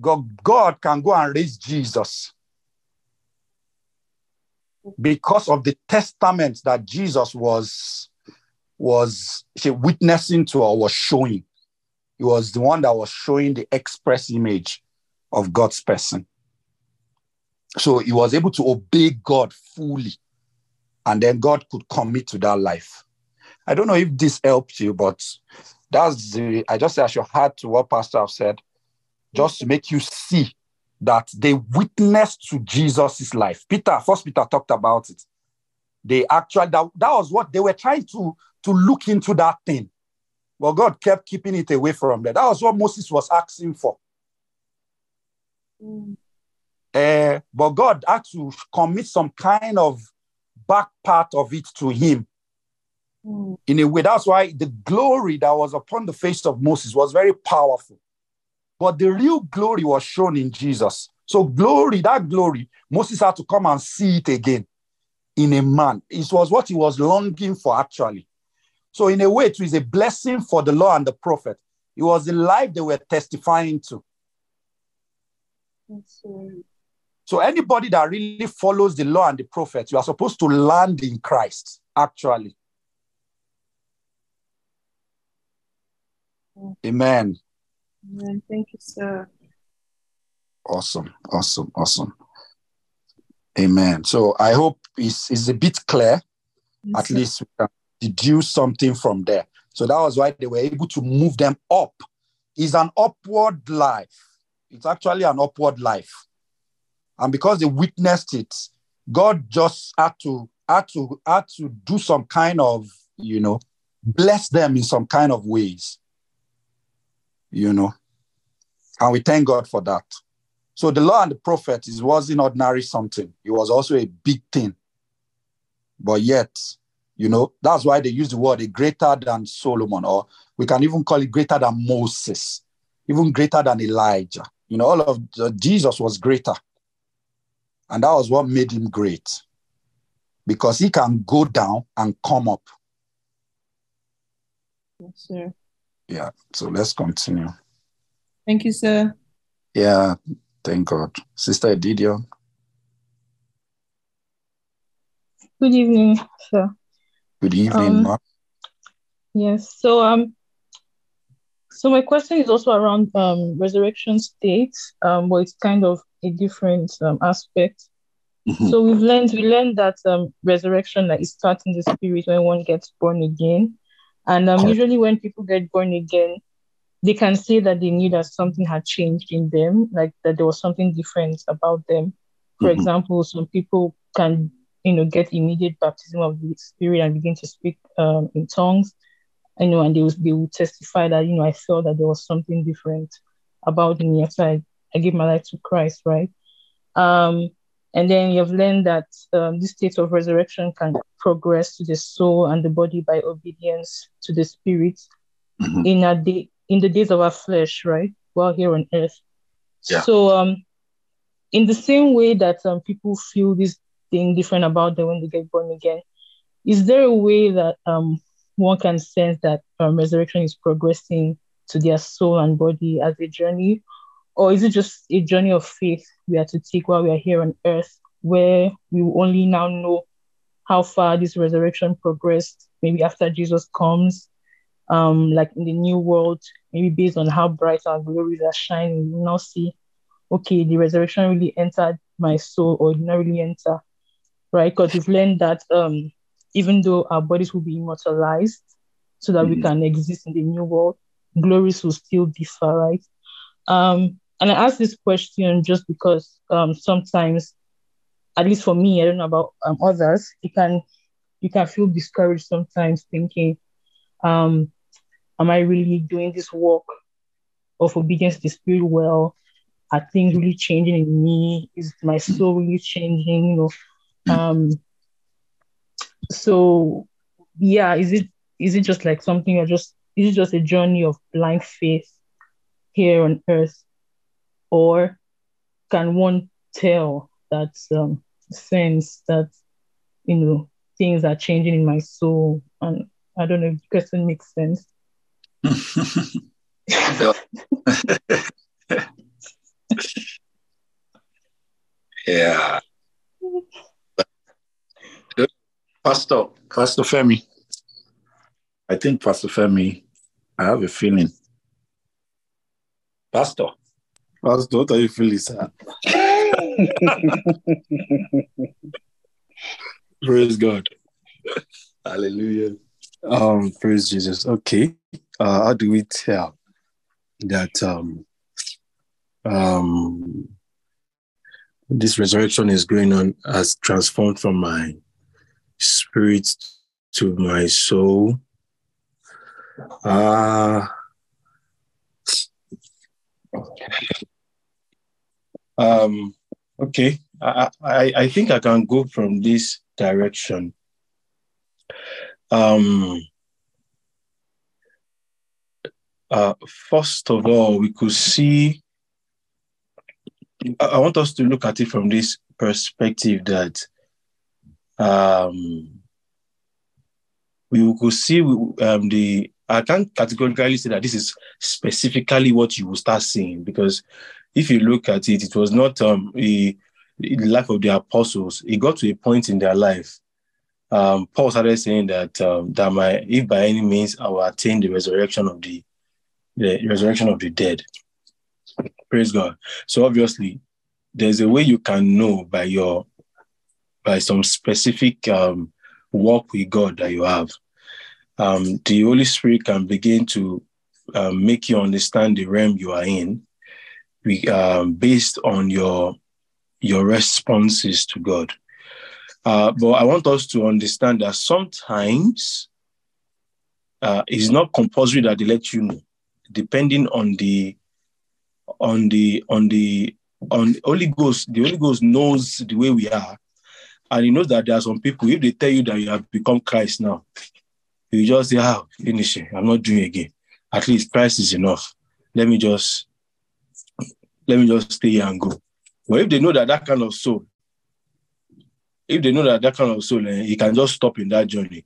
[SPEAKER 1] God, God can go and raise Jesus because of the testament that Jesus was was witnessing to or was showing. He was the one that was showing the express image of God's person. So he was able to obey God fully. And then God could commit to that life. I don't know if this helped you, but that's the, I just I should add to what Pastor have said, just to make you see that they witnessed to Jesus' life. Peter, first Peter talked about it. They actually, that, that was what they were trying to, to look into that thing. But God kept keeping it away from them. That was what Moses was asking for.
[SPEAKER 6] Mm.
[SPEAKER 1] Uh, but God had to commit some kind of back part of it to him
[SPEAKER 6] Mm.
[SPEAKER 1] in a way. That's why the glory that was upon the face of Moses was very powerful. But the real glory was shown in Jesus. So, glory, that glory, Moses had to come and see it again in a man. It was what he was longing for, actually. So, in a way, it was a blessing for the law and the prophet. It was the life they were testifying to. So anybody that really follows the law and the prophets, you are supposed to land in Christ, actually. Amen.
[SPEAKER 6] Amen. Thank you, sir.
[SPEAKER 1] Awesome, awesome, awesome. Amen. So I hope it's, it's a bit clear.
[SPEAKER 6] Yes,
[SPEAKER 1] At
[SPEAKER 6] sir.
[SPEAKER 1] least we can deduce something from there. So that was why they were able to move them up. It's an upward life. It's actually an upward life. And because they witnessed it, God just had to had to had to do some kind of, you know, bless them in some kind of ways. You know. And we thank God for that. So the law and the prophet is wasn't ordinary something. It was also a big thing. But yet, you know, that's why they use the word a greater than Solomon, or we can even call it greater than Moses, even greater than Elijah. You know, all of Jesus was greater. And that was what made him great. Because he can go down and come up.
[SPEAKER 6] Yes, sir.
[SPEAKER 1] Yeah. So let's continue.
[SPEAKER 6] Thank you, sir.
[SPEAKER 1] Yeah. Thank God. Sister Edidiong.
[SPEAKER 7] Good evening, sir.
[SPEAKER 1] Good evening,
[SPEAKER 7] Um,
[SPEAKER 1] ma.
[SPEAKER 7] Yes. So um so my question is also around um resurrection state, um, but it's kind of a different um aspect.
[SPEAKER 1] Mhm.
[SPEAKER 7] So we've learned we learned that um resurrection like is starting the spirit when one gets born again. And um usually when people get born again, they can say that they knew that something had changed in them, like that there was something different about them. For
[SPEAKER 1] Mhm.
[SPEAKER 7] example, some people can, you know, get immediate baptism of the spirit and begin to speak um, in tongues. I know, and they will, they will testify that, you know, I felt that there was something different about me after I, I gave my life to Christ, right? Um, And then you've learned that um, this state of resurrection can progress to the soul and the body by obedience to the spirit
[SPEAKER 1] Mhm.
[SPEAKER 7] in a day in the days of our flesh, right? While here on earth.
[SPEAKER 1] Yeah.
[SPEAKER 7] So um in the same way that um, people feel this thing different about them when they get born again, is there a way that um one can sense that um, resurrection is progressing to their soul and body as a journey? Or is it just a journey of faith we are to take while we are here on earth, where we will only now know how far this resurrection progressed, maybe after Jesus comes, um, like in the new world, maybe based on how bright our glories are shining, we now see, okay, the resurrection really entered my soul or did not really enter, right? Because we've learned that um, even though our bodies will be immortalized so that we
[SPEAKER 1] Mhm.
[SPEAKER 7] can exist in the new world, glories will still differ, right? Um, and I ask this question just because um, sometimes, at least for me, I don't know about um, others, you can you can feel discouraged sometimes, thinking, um, "Am I really doing this work of obedience to the spirit well? Are things really changing in me? Is my soul really changing? You know." Um, so, yeah, is it is it just like something or just is it just a journey of blind faith here on earth or can one tell that um, sense that you know things are changing in my soul and i don't know if the question makes sense
[SPEAKER 1] yeah. Pastor, Pastor Femi. I think Pastor Femi, I have a feeling. Pastor.
[SPEAKER 3] Pastor, what are you feeling, sir? Praise God.
[SPEAKER 1] Hallelujah.
[SPEAKER 3] Um, praise Jesus. Okay. Uh, how do we tell that um um this resurrection is going on as transformed from my spirit to my soul? Uh um okay. I, I I think I can go from this direction. Um uh, first of all, we could see. I I want us to look at it from this perspective that um, we could see um, the. I can't categorically say that this is specifically what you will start seeing because if you look at it, it was not um, a, the life of the apostles. It got to a point in their life. Um, Paul started saying that um, that my if by any means I will attain the resurrection of the the resurrection of the dead. Praise God. So obviously, there's a way you can know by your by some specific um, walk with God that you have. Um, the Holy Spirit can begin to um, make you understand the realm you are in, we, um, based on your your responses to God. Uh, but I want us to understand that sometimes uh, it's not compulsory that they let you know depending on the on the on the on Holy Ghost, the Holy Ghost knows the way we are, and he knows that there are some people. If they tell you that you have become Christ now, you just say, "Ah, finish it. I'm not doing it again. At least Christ is enough. Let me just let me just stay here and go." But if they know that that kind of soul, if they know that that kind of soul, eh, he can just stop in that journey.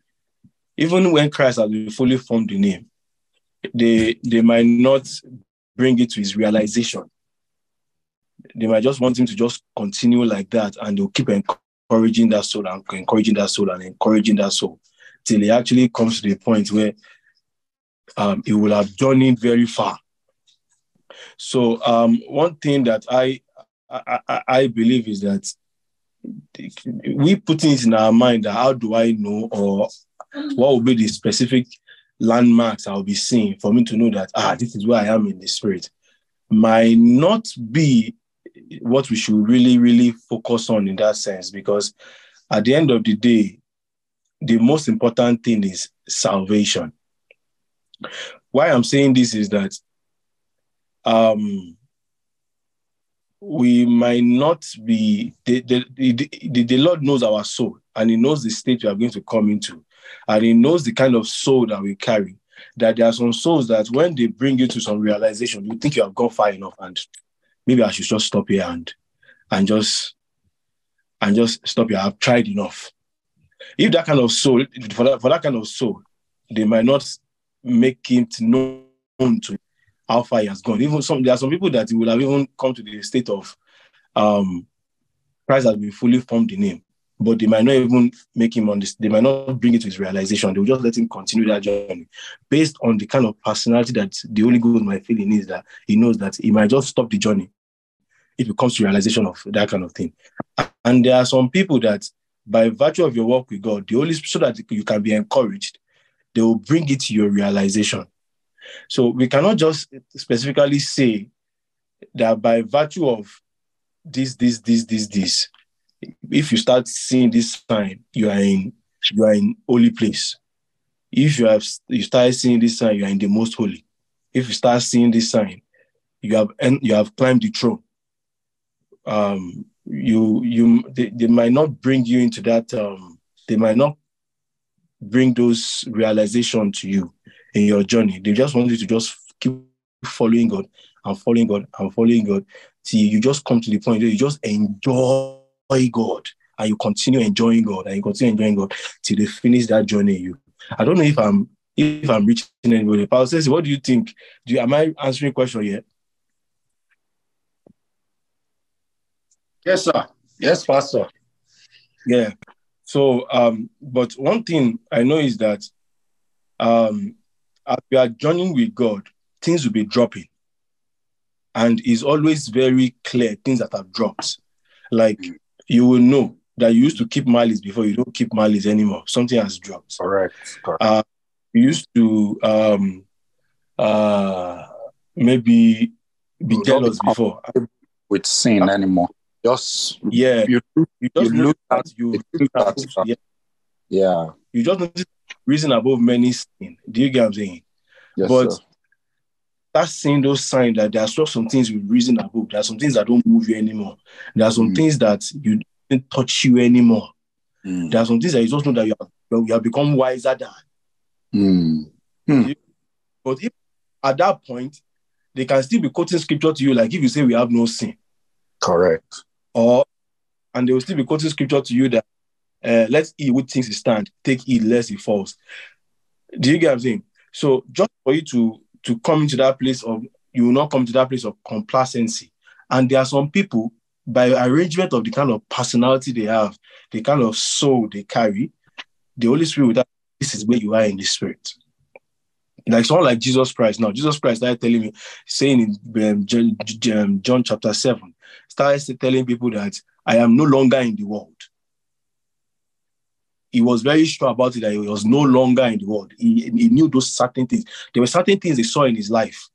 [SPEAKER 3] Even when Christ has been fully formed in him, they they might not bring it to his realization. They might just want him to just continue like that, and they'll keep encouraging that soul and encouraging that soul and encouraging that soul till he actually comes to the point where um, he will have journeyed very far. So um, one thing that I, I I believe is that we put it in our mind that how do I know or what will be the specific landmarks I'll be seeing for me to know that ah this is where I am in the spirit might not be what we should really really focus on in that sense because at the end of the day the most important thing is salvation. Why i'm saying this is that um we might not be the the, the, the, Lord knows our soul and He knows the state we are going to come into, and He knows the kind of soul that we carry. That there are some souls that when they bring you to some realization, you think you have gone far enough, and maybe I should just stop here and and just and just stop here. I've tried enough. If that kind of soul, for that, for that kind of soul, they might not make it known to how far he has gone. Even some there are some people that will have even come to the state of um Christ has been fully formed in him, but they might not even make him on this, they might not bring it to his realization. They'll just let him continue that journey based on the kind of personality that the Holy Ghost might feel in is that he knows that he might just stop the journey if it comes to realization of that kind of thing. And there are some people that by virtue of your work with God, the Spirit, so that you can be encouraged, they will bring it to your realization. So we cannot just specifically say that by virtue of this, this, this, this, this, if you start seeing this sign, you are in you are in holy place. If you have you start seeing this sign, you are in the most holy. If you start seeing this sign, you have you have climbed the throne. Um, you you they, they might not bring you into that. Um, they might not bring those realization to you in your journey. They just want you to just keep following God and following God and following God till you just come to the point where you just enjoy God and you continue enjoying God and you continue enjoying God till they finish that journey. You, I don't know if I'm if I'm reaching anybody. Pastor says, what do you think? Do you, am I answering question yet?
[SPEAKER 1] Yes, sir. Yes, Pastor.
[SPEAKER 3] Yeah. So, um, but one thing I know is that um, as we are journeying with God, things will be dropping. And it's always very clear things that have dropped. Like you will know that you used to keep mileage before you don't keep mileage anymore. Something has dropped.
[SPEAKER 1] Correct. Correct.
[SPEAKER 3] Uh, you used to um, uh, maybe be
[SPEAKER 1] You
[SPEAKER 3] jealous before.
[SPEAKER 1] With sin anymore. Just
[SPEAKER 3] Yeah,
[SPEAKER 1] you,
[SPEAKER 3] you just
[SPEAKER 1] you
[SPEAKER 3] know
[SPEAKER 1] look at
[SPEAKER 3] you
[SPEAKER 1] you look at
[SPEAKER 3] yeah,
[SPEAKER 1] yeah.
[SPEAKER 3] You just notice reason above many sin. Do you get what I'm saying?
[SPEAKER 1] Yes,
[SPEAKER 3] but
[SPEAKER 1] sir.
[SPEAKER 3] that's seeing those signs that there are still some things with reason above. There are some things that don't move you anymore. There are some
[SPEAKER 1] Mm.
[SPEAKER 3] things that you don't touch you anymore.
[SPEAKER 1] Mm.
[SPEAKER 3] There are some things that you just know that you have, you have become wiser than.
[SPEAKER 1] Mm.
[SPEAKER 3] But if at that point, they can still be quoting scripture to you, like if you say we have no sin,
[SPEAKER 1] Correct.
[SPEAKER 3] or and they will still be quoting scripture to you that uh, let's eat with things he stand, take it lest he falls. Do you get what I'm saying? So just for you to to come into that place of you will not come to that place of complacency. And there are some people by arrangement of the kind of personality they have, the kind of soul they carry, the Holy Spirit tell this is where you are in the spirit. Like someone like Jesus Christ. Now, Jesus Christ started telling me, saying in um, John, um, John chapter 7, started telling people that I am no longer in the world. He was very sure about it that he was no longer in the world. He, he knew those certain things. There were certain things he saw in his life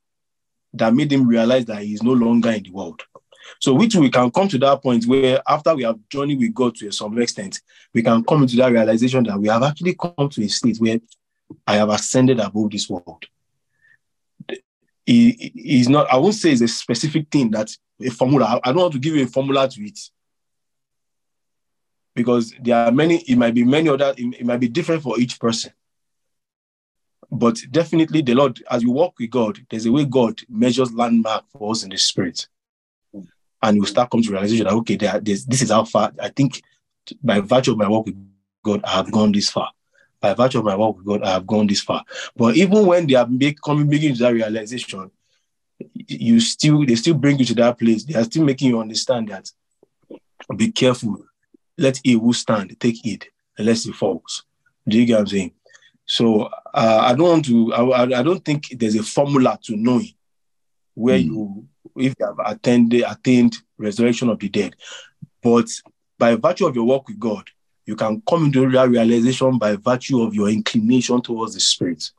[SPEAKER 3] that made him realize that he is no longer in the world. So, which we can come to that point where, after we have journeyed with God to a some extent, we can come into that realization that we have actually come to a state where I have ascended above this world. He is not, I won't say it's a specific thing that a formula. I don't want to give you a formula to it because there are many, it might be many other, it, it might be different for each person. But definitely, the Lord, as you walk with God, there's a way God measures landmark for us in the spirit. And you start coming to realization that, okay, there, this is how far I think by virtue of my work with God, I have gone this far. By virtue of my work with God, I have gone this far. But even when they are make, coming to that realization, you still they still bring you to that place. They are still making you understand that be careful. Let he who stand take heed, unless he falls. Do you get what I'm saying? So uh, I don't want to. I, I don't think there's a formula to knowing where
[SPEAKER 1] Mm.
[SPEAKER 3] you if you have attended attained resurrection of the dead. But by virtue of your work with God, you can come into that realization by virtue of your inclination towards the Spirit,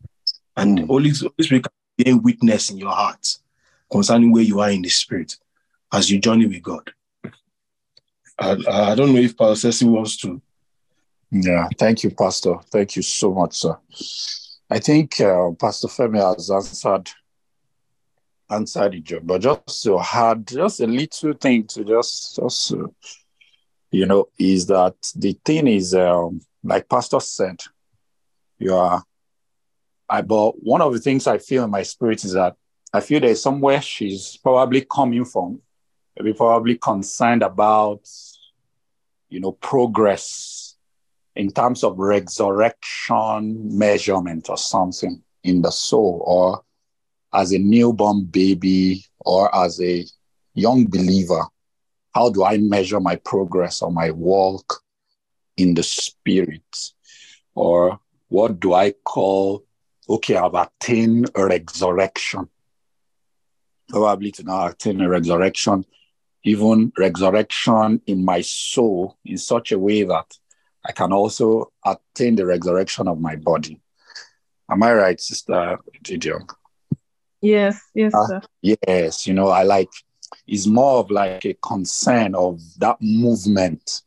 [SPEAKER 3] and
[SPEAKER 1] Mm.
[SPEAKER 3] Holy, Holy Spirit can be a witness in your heart concerning where you are in the Spirit as you journey with God. I, I don't know if Pastor Sessi wants to.
[SPEAKER 1] Yeah, thank you, Pastor. Thank you so much, sir. I think uh, Pastor Femi has answered answered it, but just to add just a little thing to just, just uh, you know, is that the thing is, um, like Pastor said, you are, I, but one of the things I feel in my spirit is that I feel there's somewhere she's probably coming from, maybe probably concerned about, you know, progress in terms of resurrection measurement or something in the soul or as a newborn baby or as a young believer, how do I measure my progress or my walk in the spirit? Or what do I call, okay, I've attained a resurrection. Probably to now attain a resurrection, even resurrection in my soul in such a way that I can also attain the resurrection of my body. Am I right, Sister Edidiong?
[SPEAKER 7] Yes, yes,
[SPEAKER 1] Uh,
[SPEAKER 7] sir.
[SPEAKER 1] Yes, you know, I like it's more of like a concern of that movement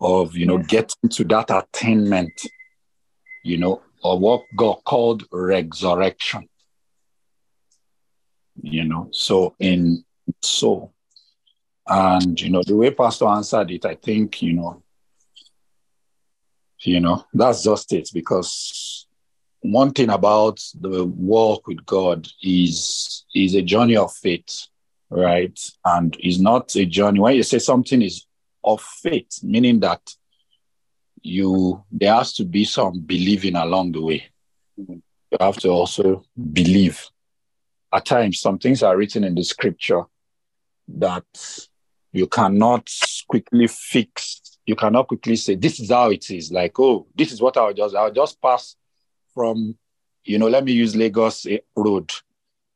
[SPEAKER 1] of you know
[SPEAKER 7] Yes.
[SPEAKER 1] getting to that attainment, you know, of what God called resurrection. You know, so in so and you know the way Pastor answered it, I think you know, you know, that's just it because one thing about the walk with God is is a journey of faith, right? And is not a journey. When you say something is of faith, meaning that you there has to be some believing along the way. Mm-hmm. You have to also believe. At times, some things are written in the scripture that you cannot quickly fix. You cannot quickly say, this is how it is. Like, oh, this is what I'll just, I'll just pass from, you know, let me use Lagos Road.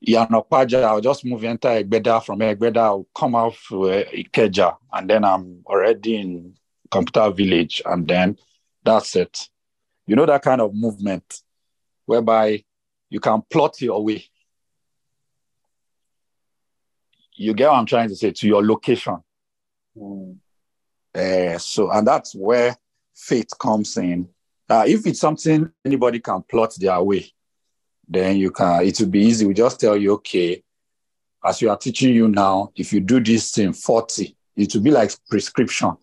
[SPEAKER 1] Iyana Ipaja, I'll just move enter Egbeda from Egbeda, I'll come out to uh, Ikeja, and then I'm already in Computer Village, and then that's it. You know, that kind of movement whereby you can plot your way. You get what I'm trying to say to your location. Uh, so, and that's where faith comes in. Uh, if it's something anybody can plot their way, then you can, it will be easy. We just tell you, okay, as we are teaching you now, if you do this thing 40, it will be like prescription.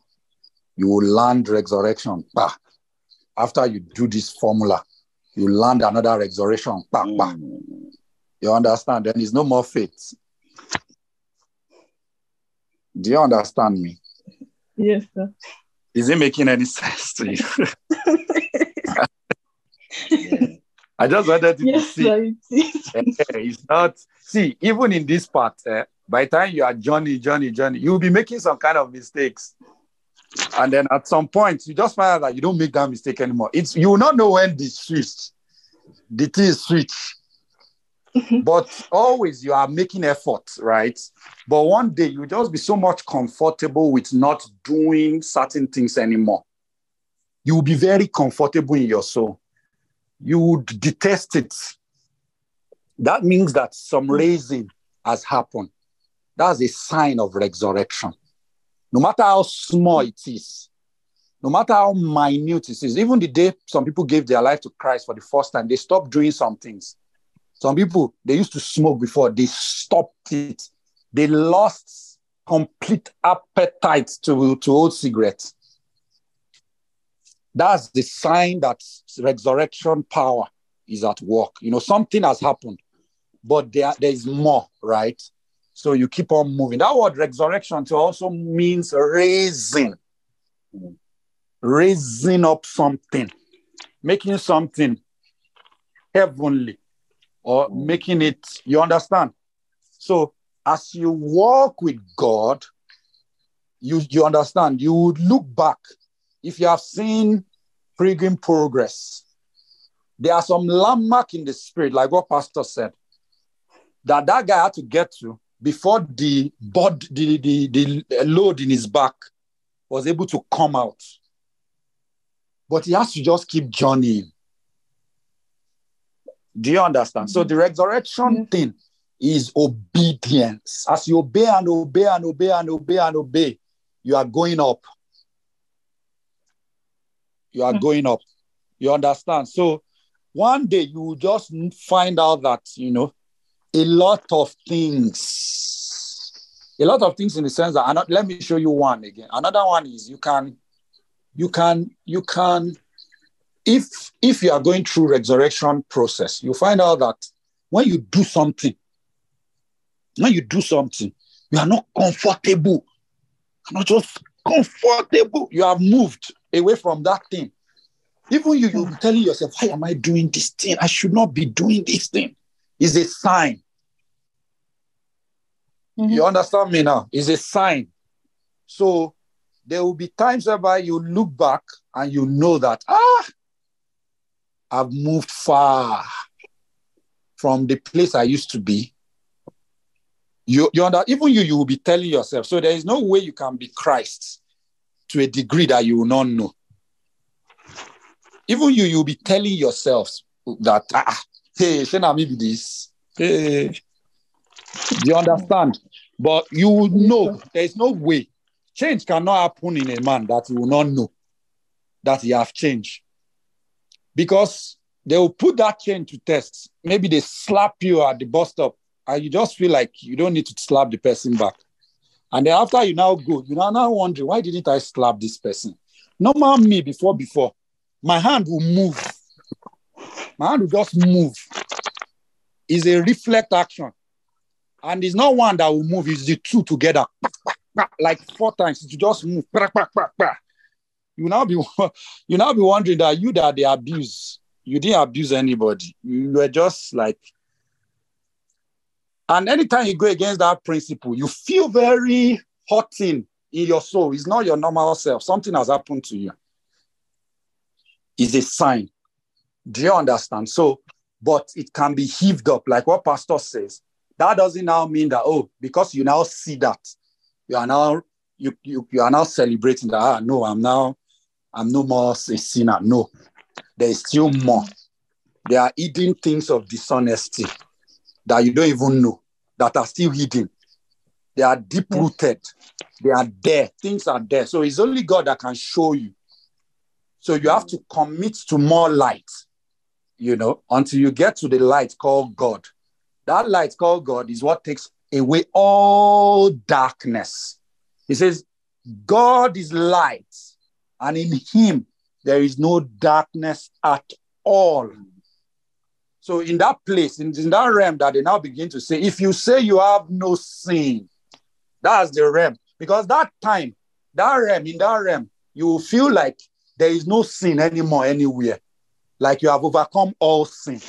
[SPEAKER 1] You will land resurrection. Bah. After you do this formula, you land another resurrection. Bah, bah. You understand? Then it's no more faith. Do you understand me?
[SPEAKER 7] Yes, sir.
[SPEAKER 1] Is it making any sense to you? I just wanted to
[SPEAKER 7] Yes,
[SPEAKER 1] see.
[SPEAKER 7] sir. It is.
[SPEAKER 1] Eh, it's not see even in this part eh, by the time you are journey journey journey you'll be making some kind of mistakes and then at some point you just find out that you don't make that mistake anymore it's you will not know when the switch the thing is switch but always you are making effort right but one day you just be so much comfortable with not doing certain things anymore you will be very comfortable in your soul you would detest it that means that some mm-hmm. raising has happened. That's a sign of resurrection. No matter how small it is, no matter how minute it is, even the day some people gave their life to Christ for the first time, they stopped doing some things. Some people, they used to smoke before, they stopped it. They lost complete appetite to, to old cigarettes. That's the sign that resurrection power is at work. You know, something has happened but there, there is more, right? So you keep on moving. That word resurrection also means raising, raising up something, making something heavenly, or mm. making it, you understand? So as you walk with God, you, you understand, you would look back. If you have seen pilgrim progress, there are some landmark in the spirit, like what Pastor said that that guy had to get to before the bod, the, the, the load in his back was able to come out. But he has to just keep journeying. Do you understand? So the resurrection
[SPEAKER 7] Yes.
[SPEAKER 1] thing is obedience. As you obey and obey and obey and obey and obey, you are going up. You are
[SPEAKER 7] Mm.
[SPEAKER 1] going up. You understand? So one day you will just find out that, you know, A lot of things. A lot of things in the sense that not, let me show you one again. Another one is you can, you can, you can, if if you are going through resurrection process, you find out that when you do something, when you do something, you are not comfortable. You're not just comfortable. You have moved away from that thing. Even you, you're telling yourself, why am I doing this thing? I should not be doing this thing. Is a sign.
[SPEAKER 7] Mhm.
[SPEAKER 1] You understand me now? It's a sign. So there will be times whereby you look back and you know that, ah, I've moved far from the place I used to be. You, you under, even you, you will be telling yourself. So there is no way you can be Christ to a degree that you will not know. Even you, you'll be telling yourselves that, ah, hey, shouldn't I be this? Hey. You understand? But you will know there is no way. Change cannot happen in a man that he will not know that he have changed. Because they will put that chain to test. Maybe they slap you at the bus stop and you just feel like you don't need to slap the person back. And then after you now go, you are now wondering, why didn't I slap this person? Normal me before, before, my hand will move. My hand will just move. It's a reflect action. And it's not one that will move, it's the two together. Like four times, it just move. You now be you now be wondering that you that they abuse, you didn't abuse anybody. You were just like and anytime you go against that principle, you feel very hurting in your soul. It's not your normal self. Something has happened to you. It's a sign. Do you understand? So, but it can be heaved up, like what Pastor says. That doesn't now mean that, oh, because you now see that, you are now you, you, you are now celebrating that. Ah, no, I'm now, I'm no more a sinner. No, there is still mm. more. There are hidden things of dishonesty that you don't even know that are still hidden. They are deep rooted. They are there. Things are there. So it's only God that can show you. So you have to commit to more light, you know, until you get to the light called God. That light called God is what takes away all darkness. He says, God is light, and in him there is no darkness at all. So in that place, in, in that realm that they now begin to say, if you say you have no sin, that's the realm. Because that time, that realm, in that realm, you will feel like there is no sin anymore anywhere. Like you have overcome all sin.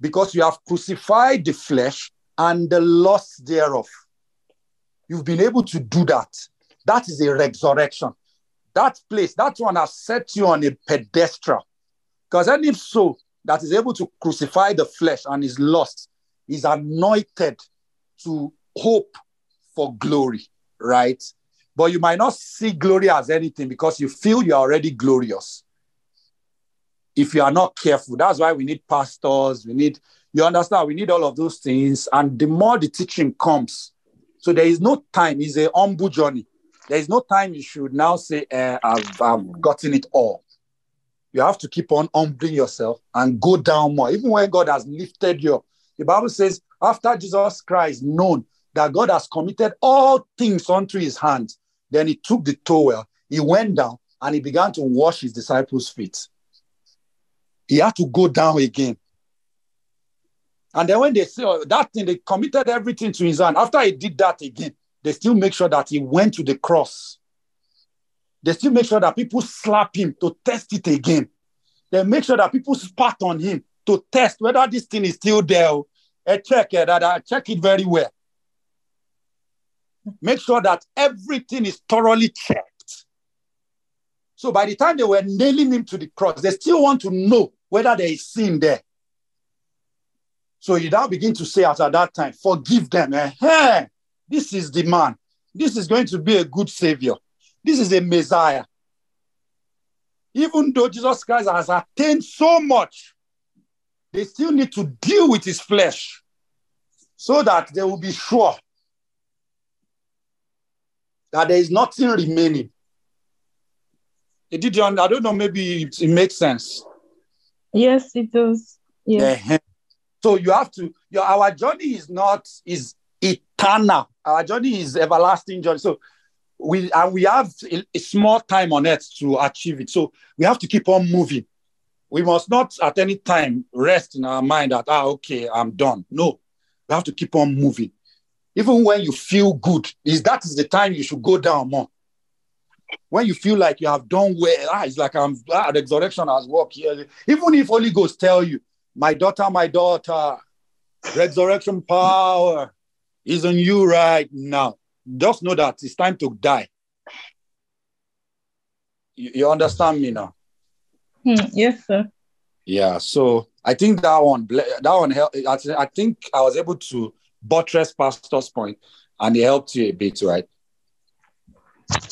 [SPEAKER 1] Because you have crucified the flesh and the lust thereof. You've been able to do that. That is a resurrection. That place, that one has set you on a pedestal. Because any soul that is able to crucify the flesh and is lost is anointed to hope for glory, right? But you might not see glory as anything because you feel you're already glorious. If you are not careful, that's why we need pastors, we need, you understand, we need all of those things. And the more the teaching comes, so there is no time, it's a humble journey. There is no time you should now say, eh, I've, I've gotten it all. You have to keep on humbling yourself and go down more. Even when God has lifted you up. The Bible says, after Jesus Christ known that God has committed all things unto his hands, then he took the towel, he went down, and he began to wash his disciples' feet. He had to go down again. And then when they say oh, that thing, they committed everything to his hand. After he did that again, they still make sure that he went to the cross. They still make sure that people slap him to test it again. They make sure that people spat on him to test whether this thing is still there. I check it, I check it very well. Make sure that everything is thoroughly checked. So by the time they were nailing him to the cross, they still want to know whether there is sin there. So you now begin to say after that time, forgive them. Eh? This is the man. This is going to be a good savior. This is a Messiah. Even though Jesus Christ has attained so much, they still need to deal with his flesh so that they will be sure that there is nothing remaining. Did you, I don't know, maybe it, it makes sense.
[SPEAKER 7] Yes, it does. Yes.
[SPEAKER 1] Eh, So you have to, your, our journey is not, is eternal. Our journey is everlasting journey. So we, and we have a, a small time on earth to achieve it. So we have to keep on moving. We must not at any time rest in our mind that, ah, okay, I'm done. No, we have to keep on moving. Even when you feel good, is that is the time you should go down more. When you feel like you have done well, ah, it's like I'm ah, resurrection has worked here. Even if Holy Ghost tell you, my daughter, my daughter, resurrection power is on you right now. Just know that it's time to die. You, you understand me now?
[SPEAKER 7] Hmm, yes, sir.
[SPEAKER 1] Yeah. So I think that one, that one helped. I think I was able to buttress Pastor's point, and it helped you a bit, right?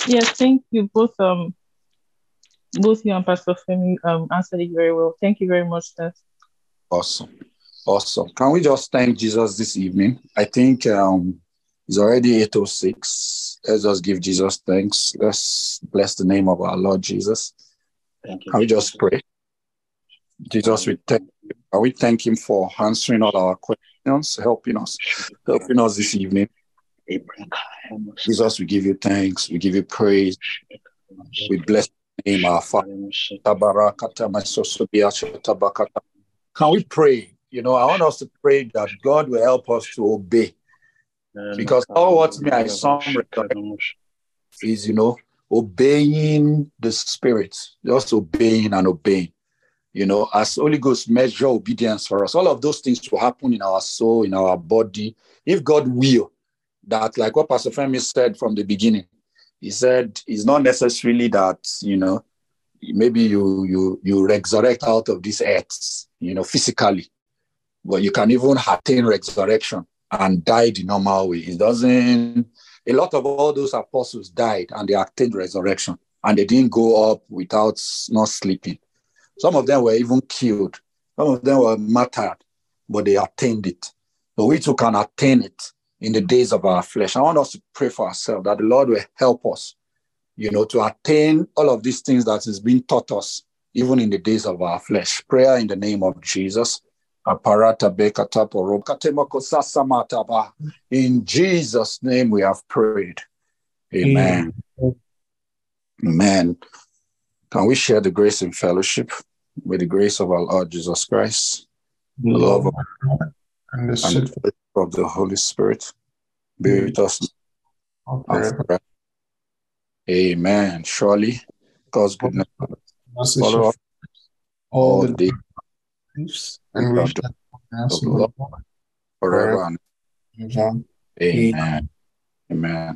[SPEAKER 7] Yes, thank you. Both um, both you and Pastor Femi um answered it very well. Thank you very much, sir.
[SPEAKER 1] Awesome. Awesome. Can we just thank Jesus this evening? I think um, it's already 8.06. Let's just give Jesus thanks. Let's bless the name of our Lord Jesus. Thank you. Can we just pray? Jesus, we thank you. Can we thank him for answering all our questions, helping us, helping us this evening. Jesus, we give you thanks. We give you praise. We bless the name, of our Father. Can we pray? You know, I want us to pray that God will help us to obey. Because all oh, what me I saw is, you know, obeying the Spirit, just obeying and obeying. You know, as Holy Ghost measure obedience for us, all of those things will happen in our soul, in our body. If God will, that like what Pastor Femi said from the beginning, he said it's not necessarily that, you know, maybe you you you resurrect out of this earth, you know, physically, but you can even attain resurrection and die the normal way. It doesn't. A lot of all those apostles died and they attained resurrection, and they didn't go up without not sleeping. Some of them were even killed. Some of them were martyred, but they attained it. So we too can attain it in the days of our flesh. I want us to pray for ourselves that the Lord will help us you know, to attain all of these things that is being taught us, even in the days of our flesh. Prayer in the name of Jesus. In Jesus' name we have prayed. Amen. Amen. Can we share the grace and fellowship with the grace of our Lord Jesus Christ, the love of God, and the of the Holy Spirit be with us Amen. Surely God's goodness follow all the days and we shall forever and Amen. Amen.